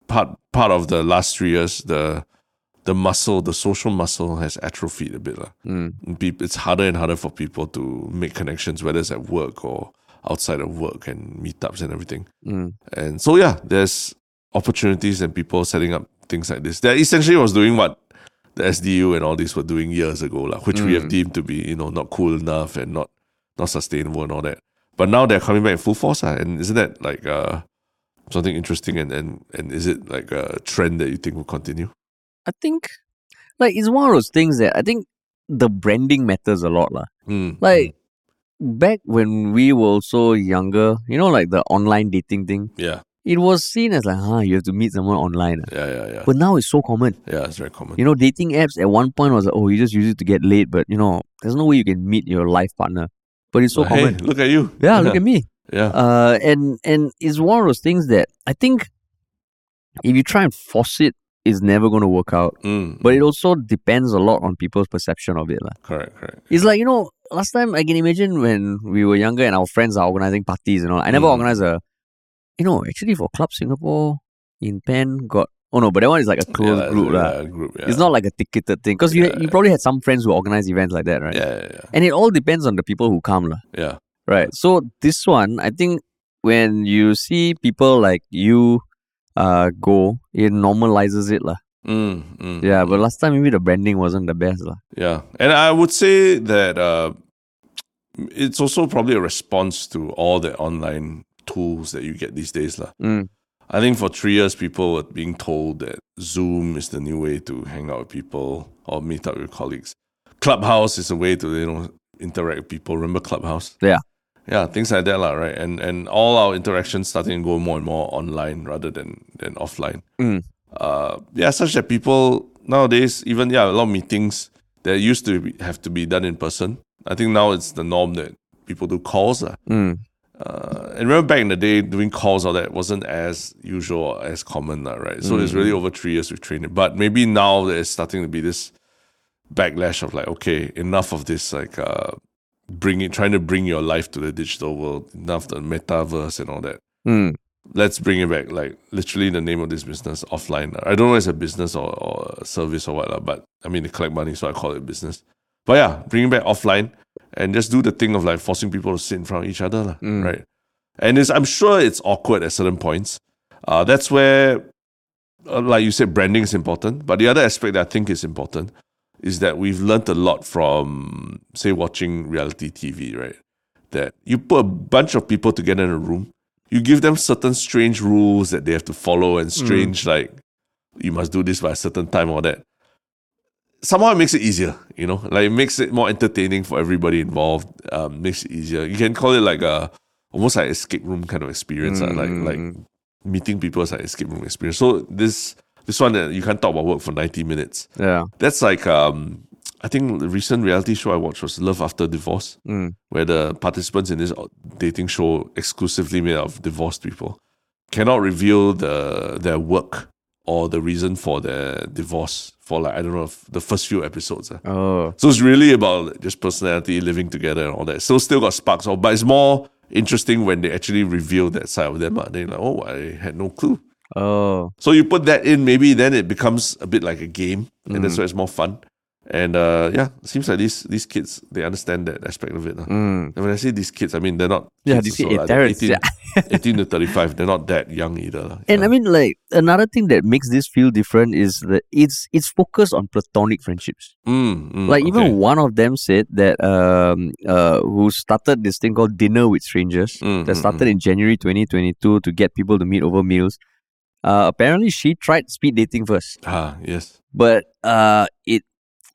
part part of the last three years, the the muscle, the social muscle, has atrophied a bit. Mm. It's harder and harder for people to make connections, whether it's at work or outside of work and meetups and everything. Mm. And so yeah, there's opportunities and people setting up things like this. That essentially was doing what the SDU and all these were doing years ago, lah, which we have Mm. deemed to be, you know, not cool enough and not not sustainable and all that. But now they're coming back in full force, and isn't that like uh, something interesting and, and and is it like a trend that you think will continue? I think like it's one of those things that I think the branding matters a lot, lah. Mm, Like back when we were also younger, you know, like the online dating thing, yeah, it was seen as like, huh, you have to meet someone online. ah." yeah, yeah, yeah, But now it's so common. yeah. It's very common. You know, dating apps at one point was like, oh, you just use it to get laid, but you know, there's no way you can meet your life partner. But it's so hey, common. look at you. Yeah, look at me. Yeah, Uh, and and it's one of those things that I think if you try and force it, it's never going to work out. Mm, But it also depends a lot on people's perception of it. lah. correct, correct. It's like, you know, last time I can imagine when we were younger and our friends are organizing parties and all. I never Mm. organized a, you know, actually for Club Singapore in Penn got, oh no, but that one is like a closed yeah, group. yeah, group. Yeah. It's not like a ticketed thing. Because you, you probably had some friends who organize events like that, right? Yeah, yeah, And it all depends on the people who come. lah. yeah. Right. So this one, I think when you see people like you uh go, it normalizes it. lah. Mm, mm, Yeah, mm. but last time maybe the branding wasn't the best. lah. Yeah, and I would say that uh, it's also probably a response to all the online tools that you get these days, lah. Mm. I think for three years, people were being told that Zoom is the new way to hang out with people or meet up with colleagues. Clubhouse is a way to you know interact with people. Remember Clubhouse? Yeah. Yeah, things like that, lah, right? And and all our interactions starting to go more and more online rather than than offline. Mm. Uh, yeah, such that people nowadays, even yeah, a lot of meetings that used to be, have to be done in person. I think now it's the norm that people do calls. Mm. Uh, and remember back in the day, doing calls all that wasn't as usual or as common, lah, right? So it's really over three years we've trained it. But maybe now there's starting to be this backlash of like, okay, enough of this, like uh, bringing, trying to bring your life to the digital world, enough the metaverse and all that. Mm. Let's bring it back, like literally the name of this business offline. I don't know if it's a business or, or a service or what, but I mean, they collect money, so I call it business. But yeah, bring it back offline and just do the thing of like forcing people to sit in front of each other, lah, right? And it's, I'm sure it's awkward at certain points. Uh, that's where, uh, like you said, branding is important. But the other aspect that I think is important is that we've learned a lot from, say, watching reality TV, right? That you put a bunch of people together in a room, you give them certain strange rules that they have to follow and mm. strange, like, you must do this by a certain time or that. Somehow it makes it easier, you know, like it makes it more entertaining for everybody involved. Um, makes it easier. You can call it like a almost like escape room kind of experience, lah, like like mm. meeting people is like escape room experience. So this this one that you can't talk about work for ninety minutes. Yeah. That's like um, I think the recent reality show I watched was Love After Divorce, Mm. where the participants in this dating show exclusively made of divorced people cannot reveal the their work or the reason for their divorce for like I don't know the first few episodes. ah. Oh. So it's really about just personality, living together, and all that. So still got sparks, of, but it's more interesting when they actually reveal that side of them. ah. They're like, oh, I had no clue. Oh. So you put that in, maybe then it becomes a bit like a game, and that's why it's more fun. And uh, yeah, it seems like these these kids they understand that aspect of it. lah. Mm. And when I say these kids, I mean they're not Yeah, these also, kid- They're parents, 18, 18 to 35. They're not that young either. And Yeah. I mean, like another thing that makes this feel different is that it's it's focused on platonic friendships. Mm, mm, Like even one of them said that um uh who started this thing called dinner with strangers Mm, that mm, started in January 2022 to get people to meet over meals. Uh, apparently she tried speed dating first, ah yes, but uh it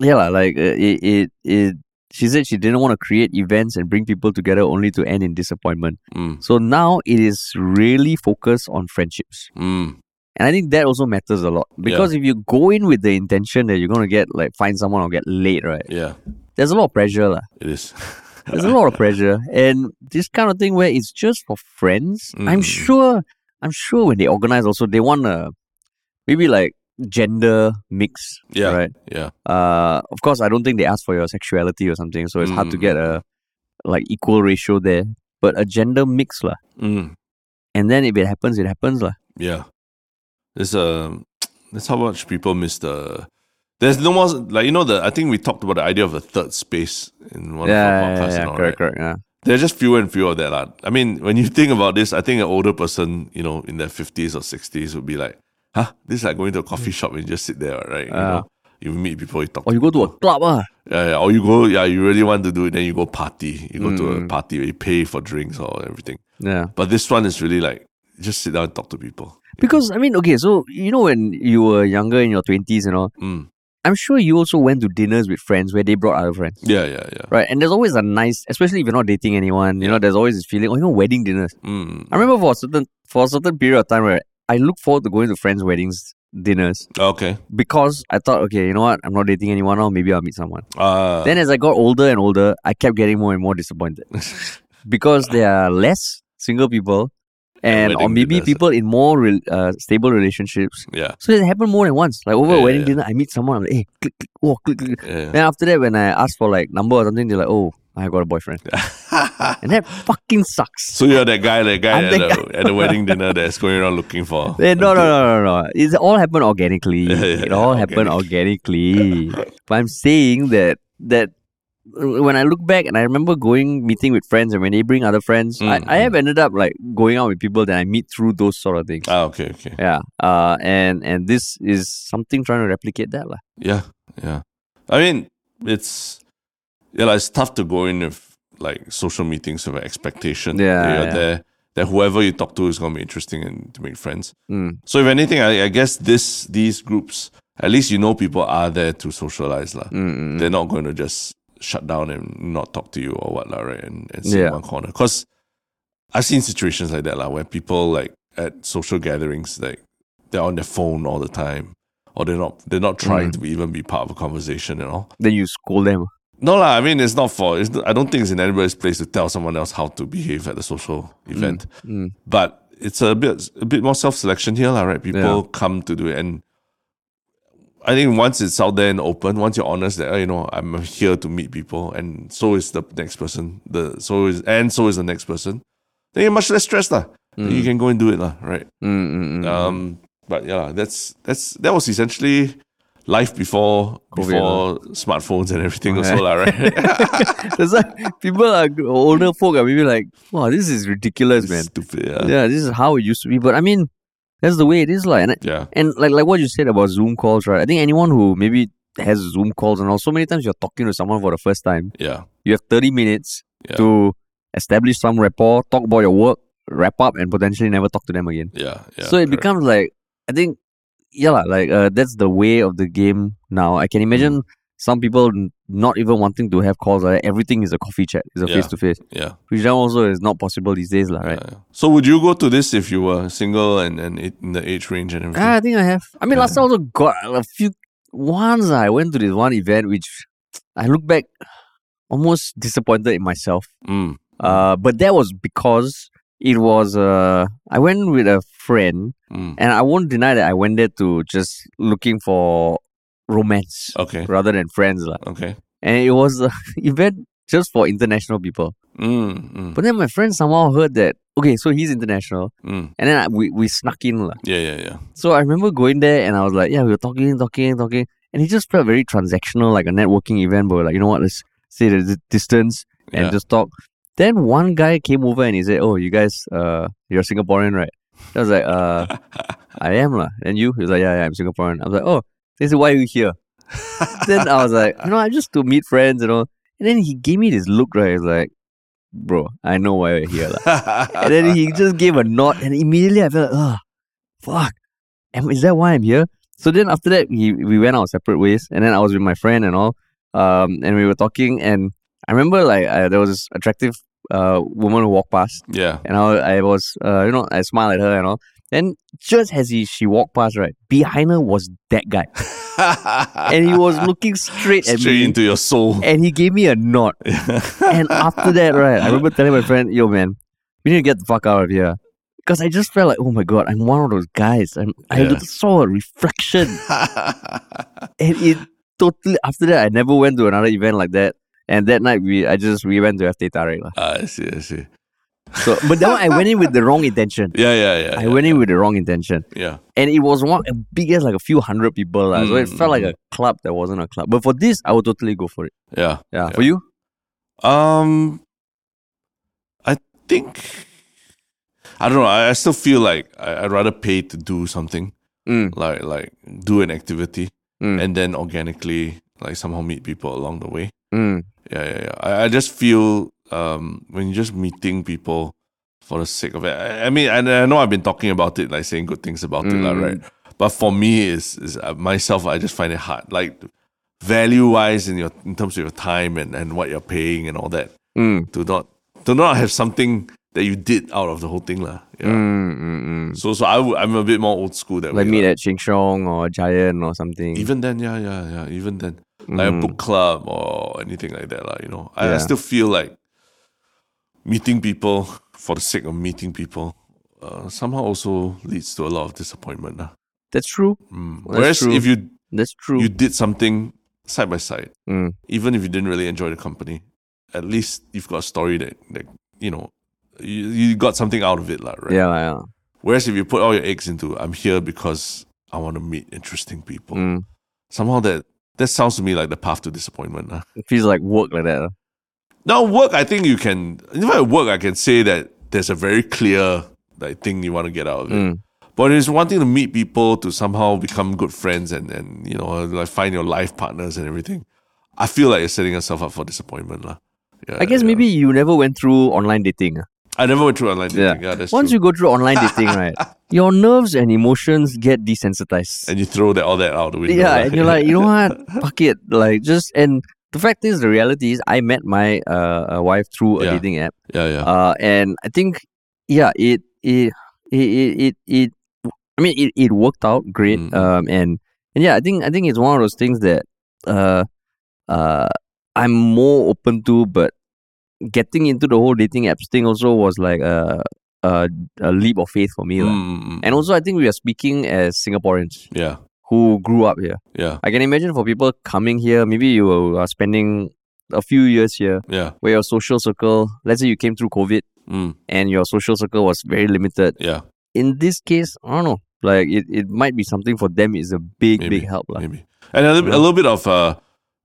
yeah like uh, it, it it she said she didn't want to create events and bring people together only to end in disappointment. mm, So now it is really focused on friendships. mm, And I think that also matters a lot because if you go in with the intention that you're gonna get like find someone or get late, right? yeah, There's a lot of pressure, lah. it is. There's a lot of pressure, and this kind of thing where it's just for friends. I'm Mm. sure. I'm sure when they organize, also they want a maybe like gender mix, Yeah, right? yeah, Uh, of course, I don't think they ask for your sexuality or something, so it's hard to Mm. get a like equal ratio there. But a gender mix, lah. mm, And then if it happens, it happens, lah. yeah. There's a that's how much people miss the. There's no more like you know the I think we talked about the idea of a third space in one yeah, of our yeah, podcasts. yeah, and all, correct, right? correct, yeah. There are just fewer and fewer of that. lah. I mean, when you think about this, I think an older person, you know, in their fifties or sixties would be like, huh, this is like going to a coffee shop and just sit there, right? You Ah. know, you meet people, you talk Or you go to a club, ah. Yeah, yeah, or you go, yeah, you really want to do it, then you go party. You go to a Mm. party where you pay for drinks or everything. Yeah. But this one is really like just sit down and talk to people. Because I mean, okay, so you know when you were younger in your twenties and all, Mm. I'm sure you also went to dinners with friends where they brought other friends. Yeah, yeah, yeah. Right. And there's always a nice especially if you're not dating anyone, you know, there's always this feeling, oh, you know, wedding dinners. Mm. I remember for a certain for a certain period of time where I look forward to going to friends' weddings dinners Okay. because I thought, okay, you know what, I'm not dating anyone now, maybe I'll meet someone. Uh, Then as I got older and older, I kept getting more and more disappointed. because there are less single people and or maybe dinners. people in more re- uh, stable relationships yeah. So it happened more than once. Like over Yeah, a wedding yeah. dinner, I meet someone, I'm like, hey, click, click, oh, click, click. Yeah. Then after that, when I ask for like number or something, they're like, oh, I got a boyfriend. and that fucking sucks. so you're that guy, that guy at the the, at the wedding dinner that's going around looking for. Eh, no, no, no, no, no. It's all happened organically. Yeah, yeah, it yeah, all happened organically. but I'm saying that that when I look back and I remember going meeting with friends and when they bring other friends, Mm, I, I have ended up like going out with people that I meet through those sort of things. Ah, okay, okay. yeah. Uh and and this is something trying to replicate that. lah. Yeah, yeah. I mean, it's yeah, like, it's tough to go in with like social meetings with an expectation. Yeah, that you're yeah. there. That whoever you talk to is gonna be interesting and to make friends. Mm. So if anything, I, I guess this these groups at least you know people are there to socialize. lah. Mm-mm. They're not going to just shut down and not talk to you or what, lah, right? And, and sit in one corner. Because I've seen situations like that, lah, where people like at social gatherings, like they're on their phone all the time. Or they're not they're not trying Mm. to even be part of a conversation and all. Then you scold them. No, lah. I mean, it's not for. It's, I don't think it's in anybody's place to tell someone else how to behave at a social event. Mm. But it's a bit a bit more self selection here, lah. Right? People Yeah. come to do it, and I think once it's out there and open, once you're honest that you know I'm here to meet people, and so is the next person. The so is and so is the next person. Then you're much less stressed, lah. Then You mm. can go and do it, lah. Right? Mm-mm. Um, but yeah, that's that's that was essentially life before COVID, before smartphones and everything also, Okay. lah. Right? That's why people are older folk are maybe like, wow, this is ridiculous, man. Stupid. Yeah. Yeah, this is how it used to be. But I mean, that's the way it is, like. And, Yeah. and like like what you said about Zoom calls, right? I think anyone who maybe has Zoom calls and all, so many times you're talking to someone for the first time. Yeah. You have 30 minutes Yeah. to establish some rapport, talk about your work, wrap up, and potentially never talk to them again. Yeah. Yeah. so it correct. becomes like I think yeah like uh, that's the way of the game now. I can imagine Mm. Some people not even wanting to have calls. Like, everything is a coffee chat, It's a face to face, Yeah. which now also is not possible these days, lah. Right? yeah, yeah. So would you go to this if you were single and, and it, in the age range and everything? Ah, I think I have. I mean, last time I also got a few. Once I went to this one event, which I look back almost disappointed in myself. Mm. Uh, but that was because it was uh, I went with a friend, Mm. and I won't deny that I went there to just looking for romance Okay. rather than friends, lah. Okay. And it was an event just for international people. Mm. Mm. But then my friend somehow heard that okay, so he's international, Mm. and then I, we we snuck in, lah. Yeah. Yeah. Yeah. So I remember going there and I was like, yeah, we were talking, talking, talking. And it just felt very transactional, like a networking event, but we're like, you know what, let's stay the distance and Yeah. just talk. Then one guy came over and he said, Oh, you guys, uh, you're Singaporean, right? I was like, uh, I am lah. And you? He was like, Yeah, yeah, I'm Singaporean. I was like, Oh, they said, Why are you here? then I was like, you know, I just to meet friends, you know. And then he gave me this look, right? He's like, Bro, I know why you're here. lah." and then he just gave a nod, and immediately I felt, oh, fuck, am, is that why I'm here? So then after that, he, we went our separate ways, and then I was with my friend and all, um, and we were talking, and I remember like uh, there was this attractive uh woman who walked past, yeah. and I, I was, uh, you know, I smiled at her and all. Then just as he she walked past, right behind her was that guy, and he was looking straight at Straight me, into your soul. and he gave me a nod. and after that, right, I remember telling my friend, "Yo, man, we need to get the fuck out of here." Because I just felt like, oh my god, I'm one of those guys. And I Yeah. saw a reflection, and it totally. After that, I never went to another event like that. And that night, we I just we went to teh tarik. Ah, I see. I see. So, but that one I went in with the wrong intention. Yeah. Yeah. Yeah. I yeah, went in with the wrong intention, Yeah. and it was one big as like a few hundred people, lah. so it Mm, felt like mm. a club that wasn't a club. But for this, I would totally go for it. Yeah. Yeah, Yeah. for you, Um, I think I don't know. I, I still feel like I, I'd rather pay to do something mm, like like do an activity Mm. and then organically like somehow meet people along the way. mm, Yeah, yeah, yeah. I, I just feel um when you're just meeting people for the sake of it. I, I mean, and I know I've been talking about it, like saying good things about it, like, Mm. right? But for me, is is uh, myself. I just find it hard, like value wise in your in terms of your time and and what you're paying and all that. mm, To not to not have something that you did out of the whole thing, lah. Yeah. mm, mm, mm. So so I I'm a bit more old school that like way. meet lah. at Sheng Siong or Giant or something. Even then, yeah, yeah, yeah. Even then, like a Mm. book club or anything like that, lah. You know, I, I still feel like meeting people for the sake of meeting people uh, somehow also leads to a lot of disappointment, lah. That's true. Mm. That's Whereas true. if you That's true. you did something side by side, mm, even if you didn't really enjoy the company, at least you've got a story that that you know you, you got something out of it, lah. Right? Yeah, yeah. Whereas if you put all your eggs into I'm here because I want to meet interesting people, Mm. somehow that that sounds to me like the path to disappointment. lah. It feels like work like that. uh. Now, work, I think you can. If I work, I can say that there's a very clear like thing you want to get out of it. Mm. But it's one thing to meet people to somehow become good friends and and you know like find your life partners and everything. I feel like you're setting yourself up for disappointment, lah. Yeah, I guess yeah. maybe you never went through online dating. uh. I never went through online dating. Yeah, that's Once true. you go through online dating, right, your nerves and emotions get desensitized. and you throw that all that out the window. yeah, right? and you're like, you know what? Fuck it. Like, just and the fact is, the reality is, I met my uh, uh, wife through a Yeah. dating app. yeah, yeah, Uh, and I think, yeah, it it it it it, it I mean, it, it worked out great. Mm. Um, and and yeah, I think I think it's one of those things that uh, uh, I'm more open to, but getting into the whole dating apps thing also was like a a, a leap of faith for me. Mm, And also, I think we are speaking as Singaporeans yeah, who grew up here. yeah, I can imagine for people coming here, maybe you are spending a few years here yeah, where your social circle, let's say you came through COVID mm, and your social circle was very limited. yeah, In this case, I don't know. Like it, it might be something for them is a big, Maybe, big help. lah. maybe. And a little, bit- a little bit of uh,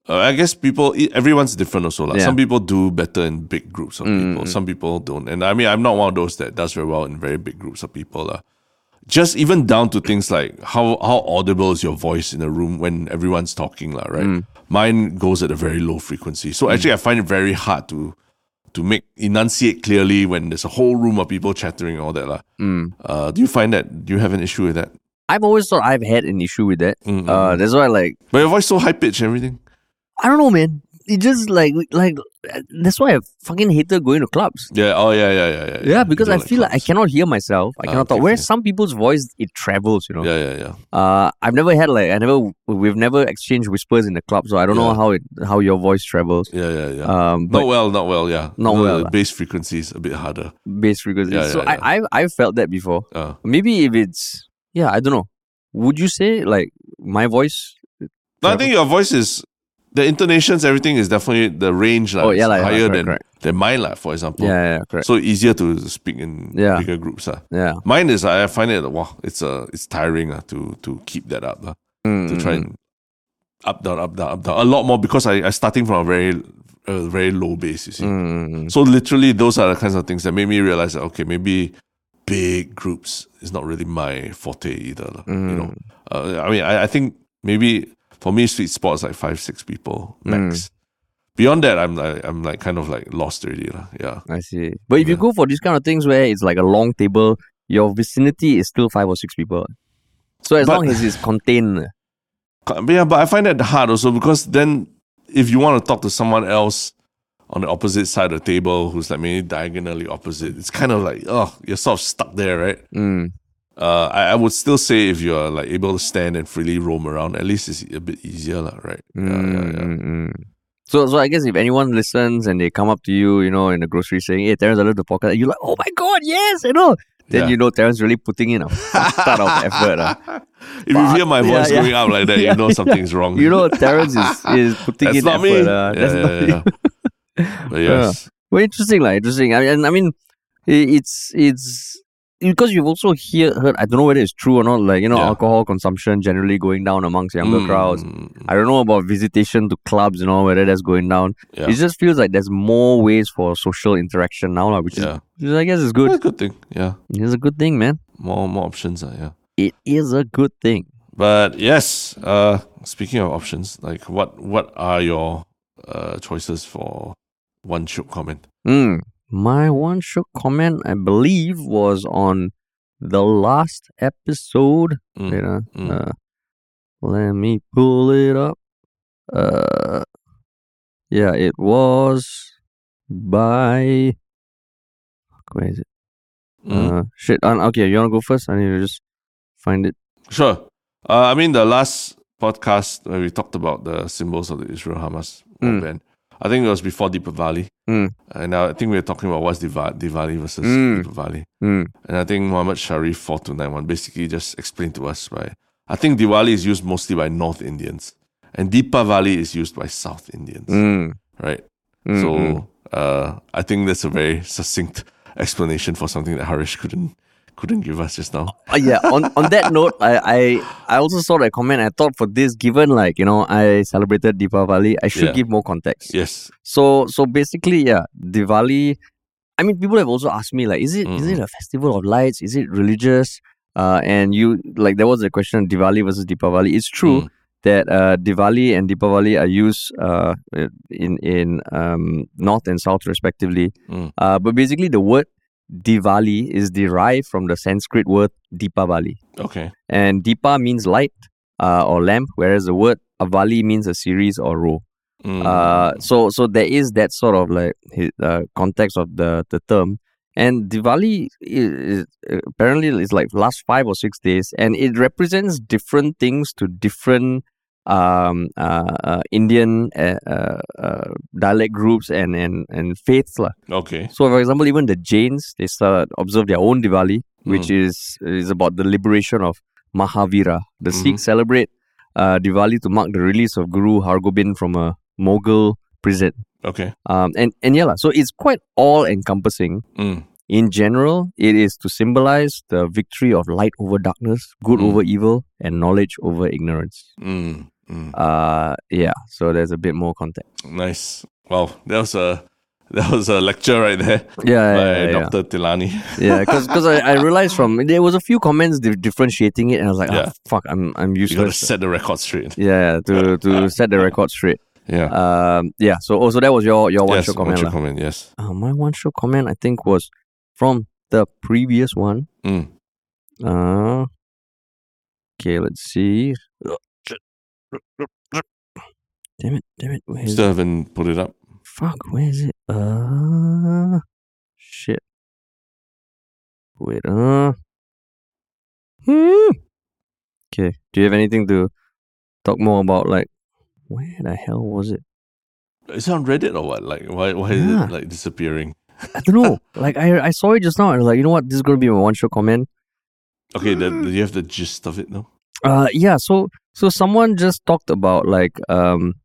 uh, I guess people, everyone's different also. Like Yeah. some people do better in big groups of Mm, people. mm. Some people don't. And I mean, I'm not one of those that does very well in very big groups of people. lah. Just even down to things like how how audible is your voice in a room when everyone's talking, lah, right? Mm. Mine goes at a very low frequency. So actually, I find it very hard to to make enunciate clearly when there's a whole room of people chattering and all that. lah. Mm. Uh, do you find that? Do you have an issue with that? I've always thought I've had an issue with that. Mm, mm, Uh, that's why, like, But your voice so high pitched and everything. I don't know, man. It just like like that's why I fucking hated going to clubs. Yeah. Oh, yeah, yeah, yeah, yeah. Yeah, because I feel like I cannot hear myself. I Ah, cannot okay, talk. Whereas some people's voice it travels, you know. Yeah, yeah, yeah. Uh, I've never had like I never we've never exchanged whispers in the club, so I don't know how it how your voice travels. Yeah, yeah, yeah. Um, but not well, not well. Yeah, Not No, well, bass frequency is a bit harder. bass frequency. Yeah, so yeah, I I I felt that before. Uh, Maybe if it's yeah, I don't know. Would you say like my voice? no, I think your voice is the intonations, everything is definitely the range. Like, Oh, yeah, is like, yeah, higher correct, than correct. than mine, like, for example. Yeah, yeah, correct. So easier to speak in Yeah. bigger groups. Uh. yeah. Mine is I find it wow, it's uh, it's tiring uh, to to keep that up. Uh, to try Mm, and up down up down up down a lot more because I I starting from a very a very low base. You see. mm, mm, So literally, those are the kinds of things that made me realize that okay, maybe big groups is not really my forte either. lah, You know, uh, I mean, I, I think maybe for me, sweet spot is like five, six people max. Beyond that, I'm like I'm like kind of like lost already. lah. Yeah, I see. But if you go for these kind of things where it's like a long table, your vicinity is still five or six people. So as But- long as it's contained, But yeah, but I find that hard also because then if you want to talk to someone else on the opposite side of the table who's like maybe diagonally opposite, it's kind of like oh, you're sort of stuck there, right? mm, Uh, I, I would still say if you're like able to stand and freely roam around, at least it's a bit easier, lah, right? Yeah, yeah, yeah. mm, mm. So, so I guess if anyone listens and they come up to you, you know, in the grocery saying, "Hey, Terence, I love the podcast," you're like, "Oh my god, yes!" You know, then Yeah. you know Terence really putting in a ton of effort. ah. If you hear my voice yeah. going up like that, Yeah, you know something's wrong. You know, Terence is is putting that's in not effort. me. yeah, That's yeah, not yeah, yeah. But yes, Well, interesting, like interesting. I mean, I mean, it's it's because you've also hear heard. I don't know whether it's true or not. Like you know, Yeah. alcohol consumption generally going down amongst younger Mm, crowds. I don't know about visitation to clubs, you know, whether that's going down. Yeah. It just feels like there's more ways for social interaction now, lah, which is, which is, I guess, is good. it's a good thing. Yeah, It's a good thing, man. more more options. Uh, yeah. It is a good thing. But yes, uh, speaking of options, like what what are your uh, choices for one shook comment? Mm. My one shook comment, I believe, was on the last episode. Mm, Wait, uh, mm. uh, let me pull it up. Uh, yeah, it was by. Where is it? Mm. Uh, shit. Uh, okay, you wanna go first? I need to just find it. Sure. Uh, I mean, the last podcast where we talked about the symbols of the Israel Hamas Mm. ban, I think it was before Deepavali. Mm. And I think we were talking about what's Diva- Diwali versus Mm. Deepavali. Mm. And I think Muhammad Sharif 4291 basically just explained to us by, I think Diwali is used mostly by North Indians and Deepavali is used by South Indians, Mm. right? Mm, mm. So uh, I think that's a very succinct explanation for something that Harish couldn't couldn't give us just now. Uh, yeah. On on that note, I, I I also saw that comment. I thought for this, given like you know, I celebrated Deepavali, I should Yeah. give more context. Yes. So so basically, yeah, Diwali. I mean, people have also asked me like, is it is Mhm. it a festival of lights? Is it religious? Uh, and you like there was a question of Diwali versus Deepavali. It's true Mm. that uh, Diwali and Deepavali are used uh, in in um, north and south respectively. Mm. Uh, but basically, the word Diwali is derived from the Sanskrit word Deepavali. Okay. And Deepa means light uh, or lamp, whereas the word Avali means a series or row. Mm. Uh, so so there is that sort of like uh, context of the, the term. And Diwali is, is apparently it's like last five or six days, and it represents different things to different um, uh, uh, Indian uh, uh, uh, dialect groups and and and faiths lah. okay. So, for example, even the Jains they start observe their own Diwali, which Mm. is is about the liberation of Mahavira. The Mhm. Sikhs celebrate uh, Diwali to mark the release of Guru Hargobind from a Mughal prison. Okay. Um, and and yeah, lah, so it's quite all encompassing. Mm. In general, it is to symbolize the victory of light over darkness, good Mm. over evil, and knowledge over ignorance. Mm. Mm. Uh, yeah. So there's a bit more context. Nice. Wow. That was a that was a lecture right there Yeah, by yeah, yeah, Dr. Tilani. yeah. Because I, I realized from there was a few comments di- differentiating it, and I was like, Yeah. oh, fuck, I'm I'm You gotta set the record straight. Yeah, to to set the record straight. Yeah. Um, yeah. So also that was your your one yes, shot comment. one shot comment, yes. Uh, my one shot comment I think was from the previous one. Mm. Uh, okay, let's see. Damn it, damn it. Where is Still haven't put it up. Fuck, where is it? Uh, shit. Wait, uh. Hmm. Okay, do you have anything to talk more about? Like, where the hell was it? Is it on Reddit or what? Like why why is it like disappearing? I don't know. like, I I saw it just now I was like, you know what? This is going to be my one shot comment. Okay, the, do you have the gist of it now? Uh, yeah. So so someone just talked about like um,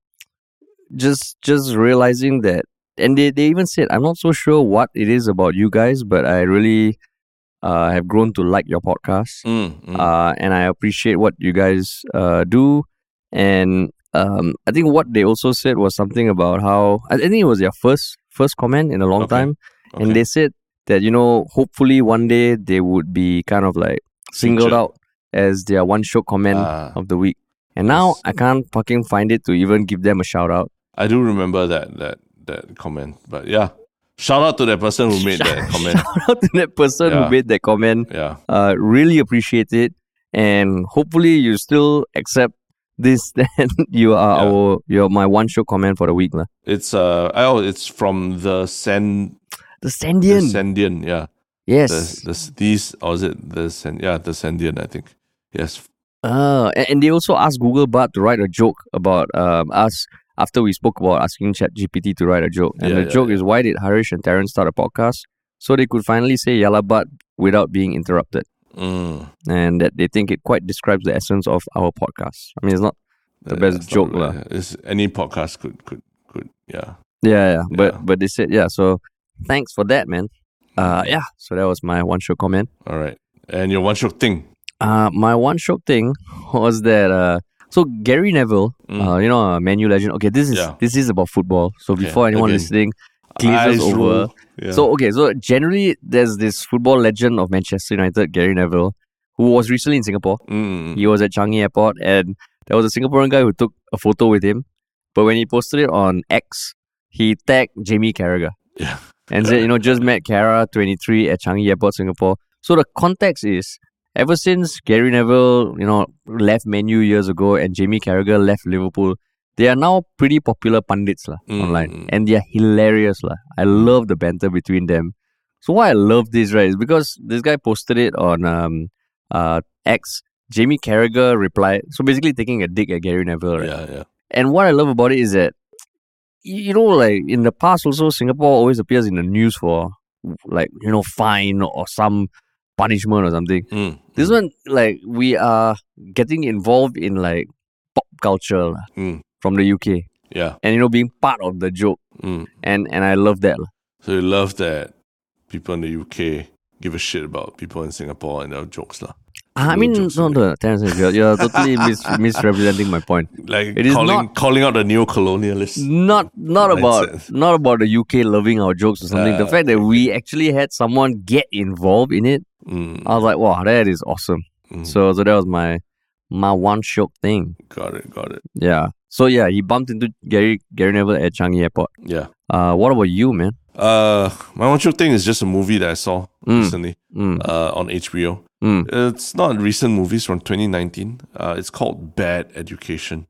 just just realizing that, and they they even said, I'm not so sure what it is about you guys, but I really uh have grown to like your podcast. Mm, mm. Uh, and I appreciate what you guys uh do, and um, I think what they also said was something about how I think it was their first first comment in a long Okay. time, okay. and they said that you know hopefully one day they would be kind of like singled out as their one show comment Ah, of the week. And now Yes. I can't fucking find it to even give them a shout out. I do remember that that that comment. But yeah. Shout out to that person who made that comment. Shout out to that person Yeah. who made that comment. Yeah. Uh, really appreciate it, and hopefully you still accept this. Then you are Yeah. our you're my one show comment for the week, lah. It's uh oh it's from the Sand The the Sandian, Sandian, yeah. yes. The, the these or is it the Sand yeah, the Sandian, I think. Yes. Uh, and, and they also asked Google Bard to write a joke about um, us after we spoke about asking ChatGPT to write a joke. And Yeah, the yeah, joke is why did Harish and Terrence start a podcast? So they could finally say Yah Lah But without being interrupted. Mm. And that they think it quite describes the essence of our podcast. I mean, it's not The Uh, best that's joke lah. It's any podcast could could could yeah. Yeah, yeah. But Yeah. but they said yeah. So thanks for that, man. Uh, yeah. So that was my one show comment. All right. And your one shot thing. Uh, my one show thing was that uh, so Gary Neville, Mm. uh, you know, a Man U legend. Okay, this is Yeah. this is about football. So Okay, before anyone again. listening glazes over. roll. Yeah. So okay, so generally there's this football legend of Manchester United, Gary Neville, who was recently in Singapore. Mm. He was at Changi Airport, and there was a Singaporean guy who took a photo with him. But when he posted it on X, he tagged Jamie Carragher Yeah. and said, you know, just met Carra, 23, at Changi Airport, Singapore. So the context is, ever since Gary Neville, you know, left Man U years ago and Jamie Carragher left Liverpool, they are now pretty popular pundits lah, Mm, online. mm. And they are hilarious. lah. I love the banter between them. So why I love this, right, is because this guy posted it on um uh X. Jamie Carragher replied, so basically taking a dig at Gary Neville, right? Yeah, yeah. And what I love about it is that, you know, like in the past, also Singapore always appears in the news for like you know fine or some punishment or something. Mm. This one, like we are getting involved in like pop culture Mm. From the UK, Yeah. and you know being part of the joke, Mm. and and I love that. So you love that people in the UK give a shit about people in Singapore and their jokes lah. I mean, no, no, Terence, you're, you're totally mis- misrepresenting my point. Like It is calling not- calling out the neo-colonialists. Not not about not about the UK loving our jokes or something. the Ah, fact that we actually had someone get involved in it, Mm. I was like, wow, that is awesome. Mm. So so that was my my one shock thing. got it, got it. Yeah. So yeah, he bumped into Gary Gary Neville at Changi Airport. Yeah. Uh, what about you, man? Uh, my one true thing is just a movie that I saw recently Mm. uh, on HBO. Mm. It's not a recent movie; it's from 2019. Uh, it's called Bad Education,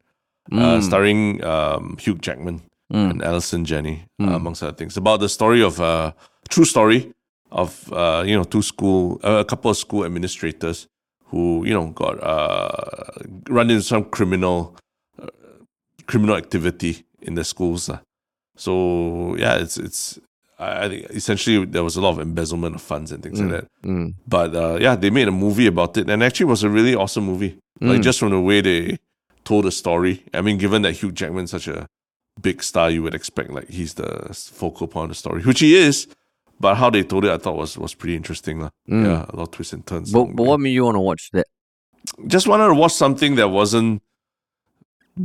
uh, Mm. starring um, Hugh Jackman Mm. and Allison Janney, uh, Mm. amongst other things. About the story of uh, true story of uh, you know two school, uh, a couple of school administrators who you know got uh, run into some criminal criminal activity in the schools. Uh. So yeah, it's it's I think essentially there was a lot of embezzlement of funds and things like that. Mm. But uh, yeah, they made a movie about it, and actually it was a really awesome movie. Like Mm. just from the way they told the story. I mean, given that Hugh Jackman's such a big star, you would expect like he's the focal point of the story, which he is. But how they told it, I thought was was pretty interesting, lah. Mm. Yeah, a lot of twists and turns. But, but what made you want to watch that? Just wanted to watch something that wasn't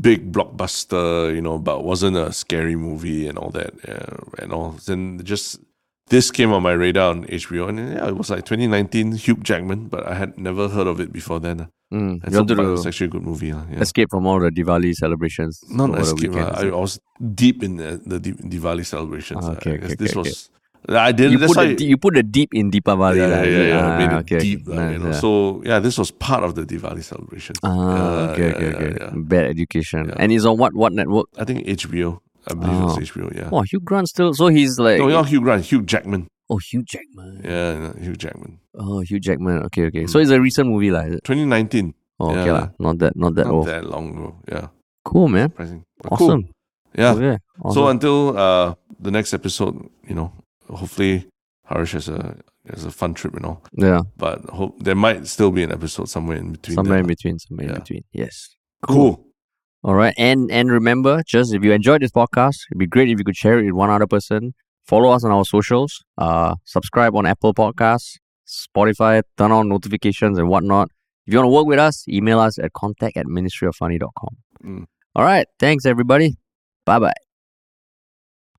big blockbuster, you know, but wasn't a scary movie and all that, yeah, and all. Then just this came on my radar on HBO, and yeah, it was like 2019 Hugh Jackman, but I had never heard of it before then. Mm. And so, it's to actually a good movie. yeah. escape from all the Diwali celebrations. Not escape. weekend, I. I was deep in the, the Diwali celebrations. Ah, okay, okay, this okay, was. I did. you put the you put the deep in Deepavali. yeah, yeah, yeah, yeah. Ah, made it okay, okay. deep. lah, you know. yeah. So yeah, this was part of the Diwali celebration. Ah, Yeah, okay, okay, okay. Bad education. And it's on what what network? I think HBO. I believe Oh. was HBO. Yeah. Oh, Hugh Grant still. So he's like. No, not Hugh Grant. Hugh Jackman. oh, Hugh Jackman. Yeah, no, Hugh Jackman. Oh, Hugh Jackman. Okay, okay. So it's a recent movie, like. 2019. Oh, okay, Yeah. lah. Not that, not that Not old. that long ago. Yeah. Cool, man. Surprising. But Cool. Yeah. Okay. So until uh, the next episode, you know, hopefully Harish has a has a fun trip and all. yeah, But hope there might still be an episode somewhere in between. somewhere there. in between, somewhere in between. Yes. Cool. All right, and and remember, just if you enjoyed this podcast, it'd be great if you could share it with one other person. Follow us on our socials. Uh, subscribe on Apple Podcasts, Spotify. Turn on notifications and whatnot. If you want to work with us, email us at contact at ministryoffunny.com. Mm. All right, thanks everybody. Bye bye.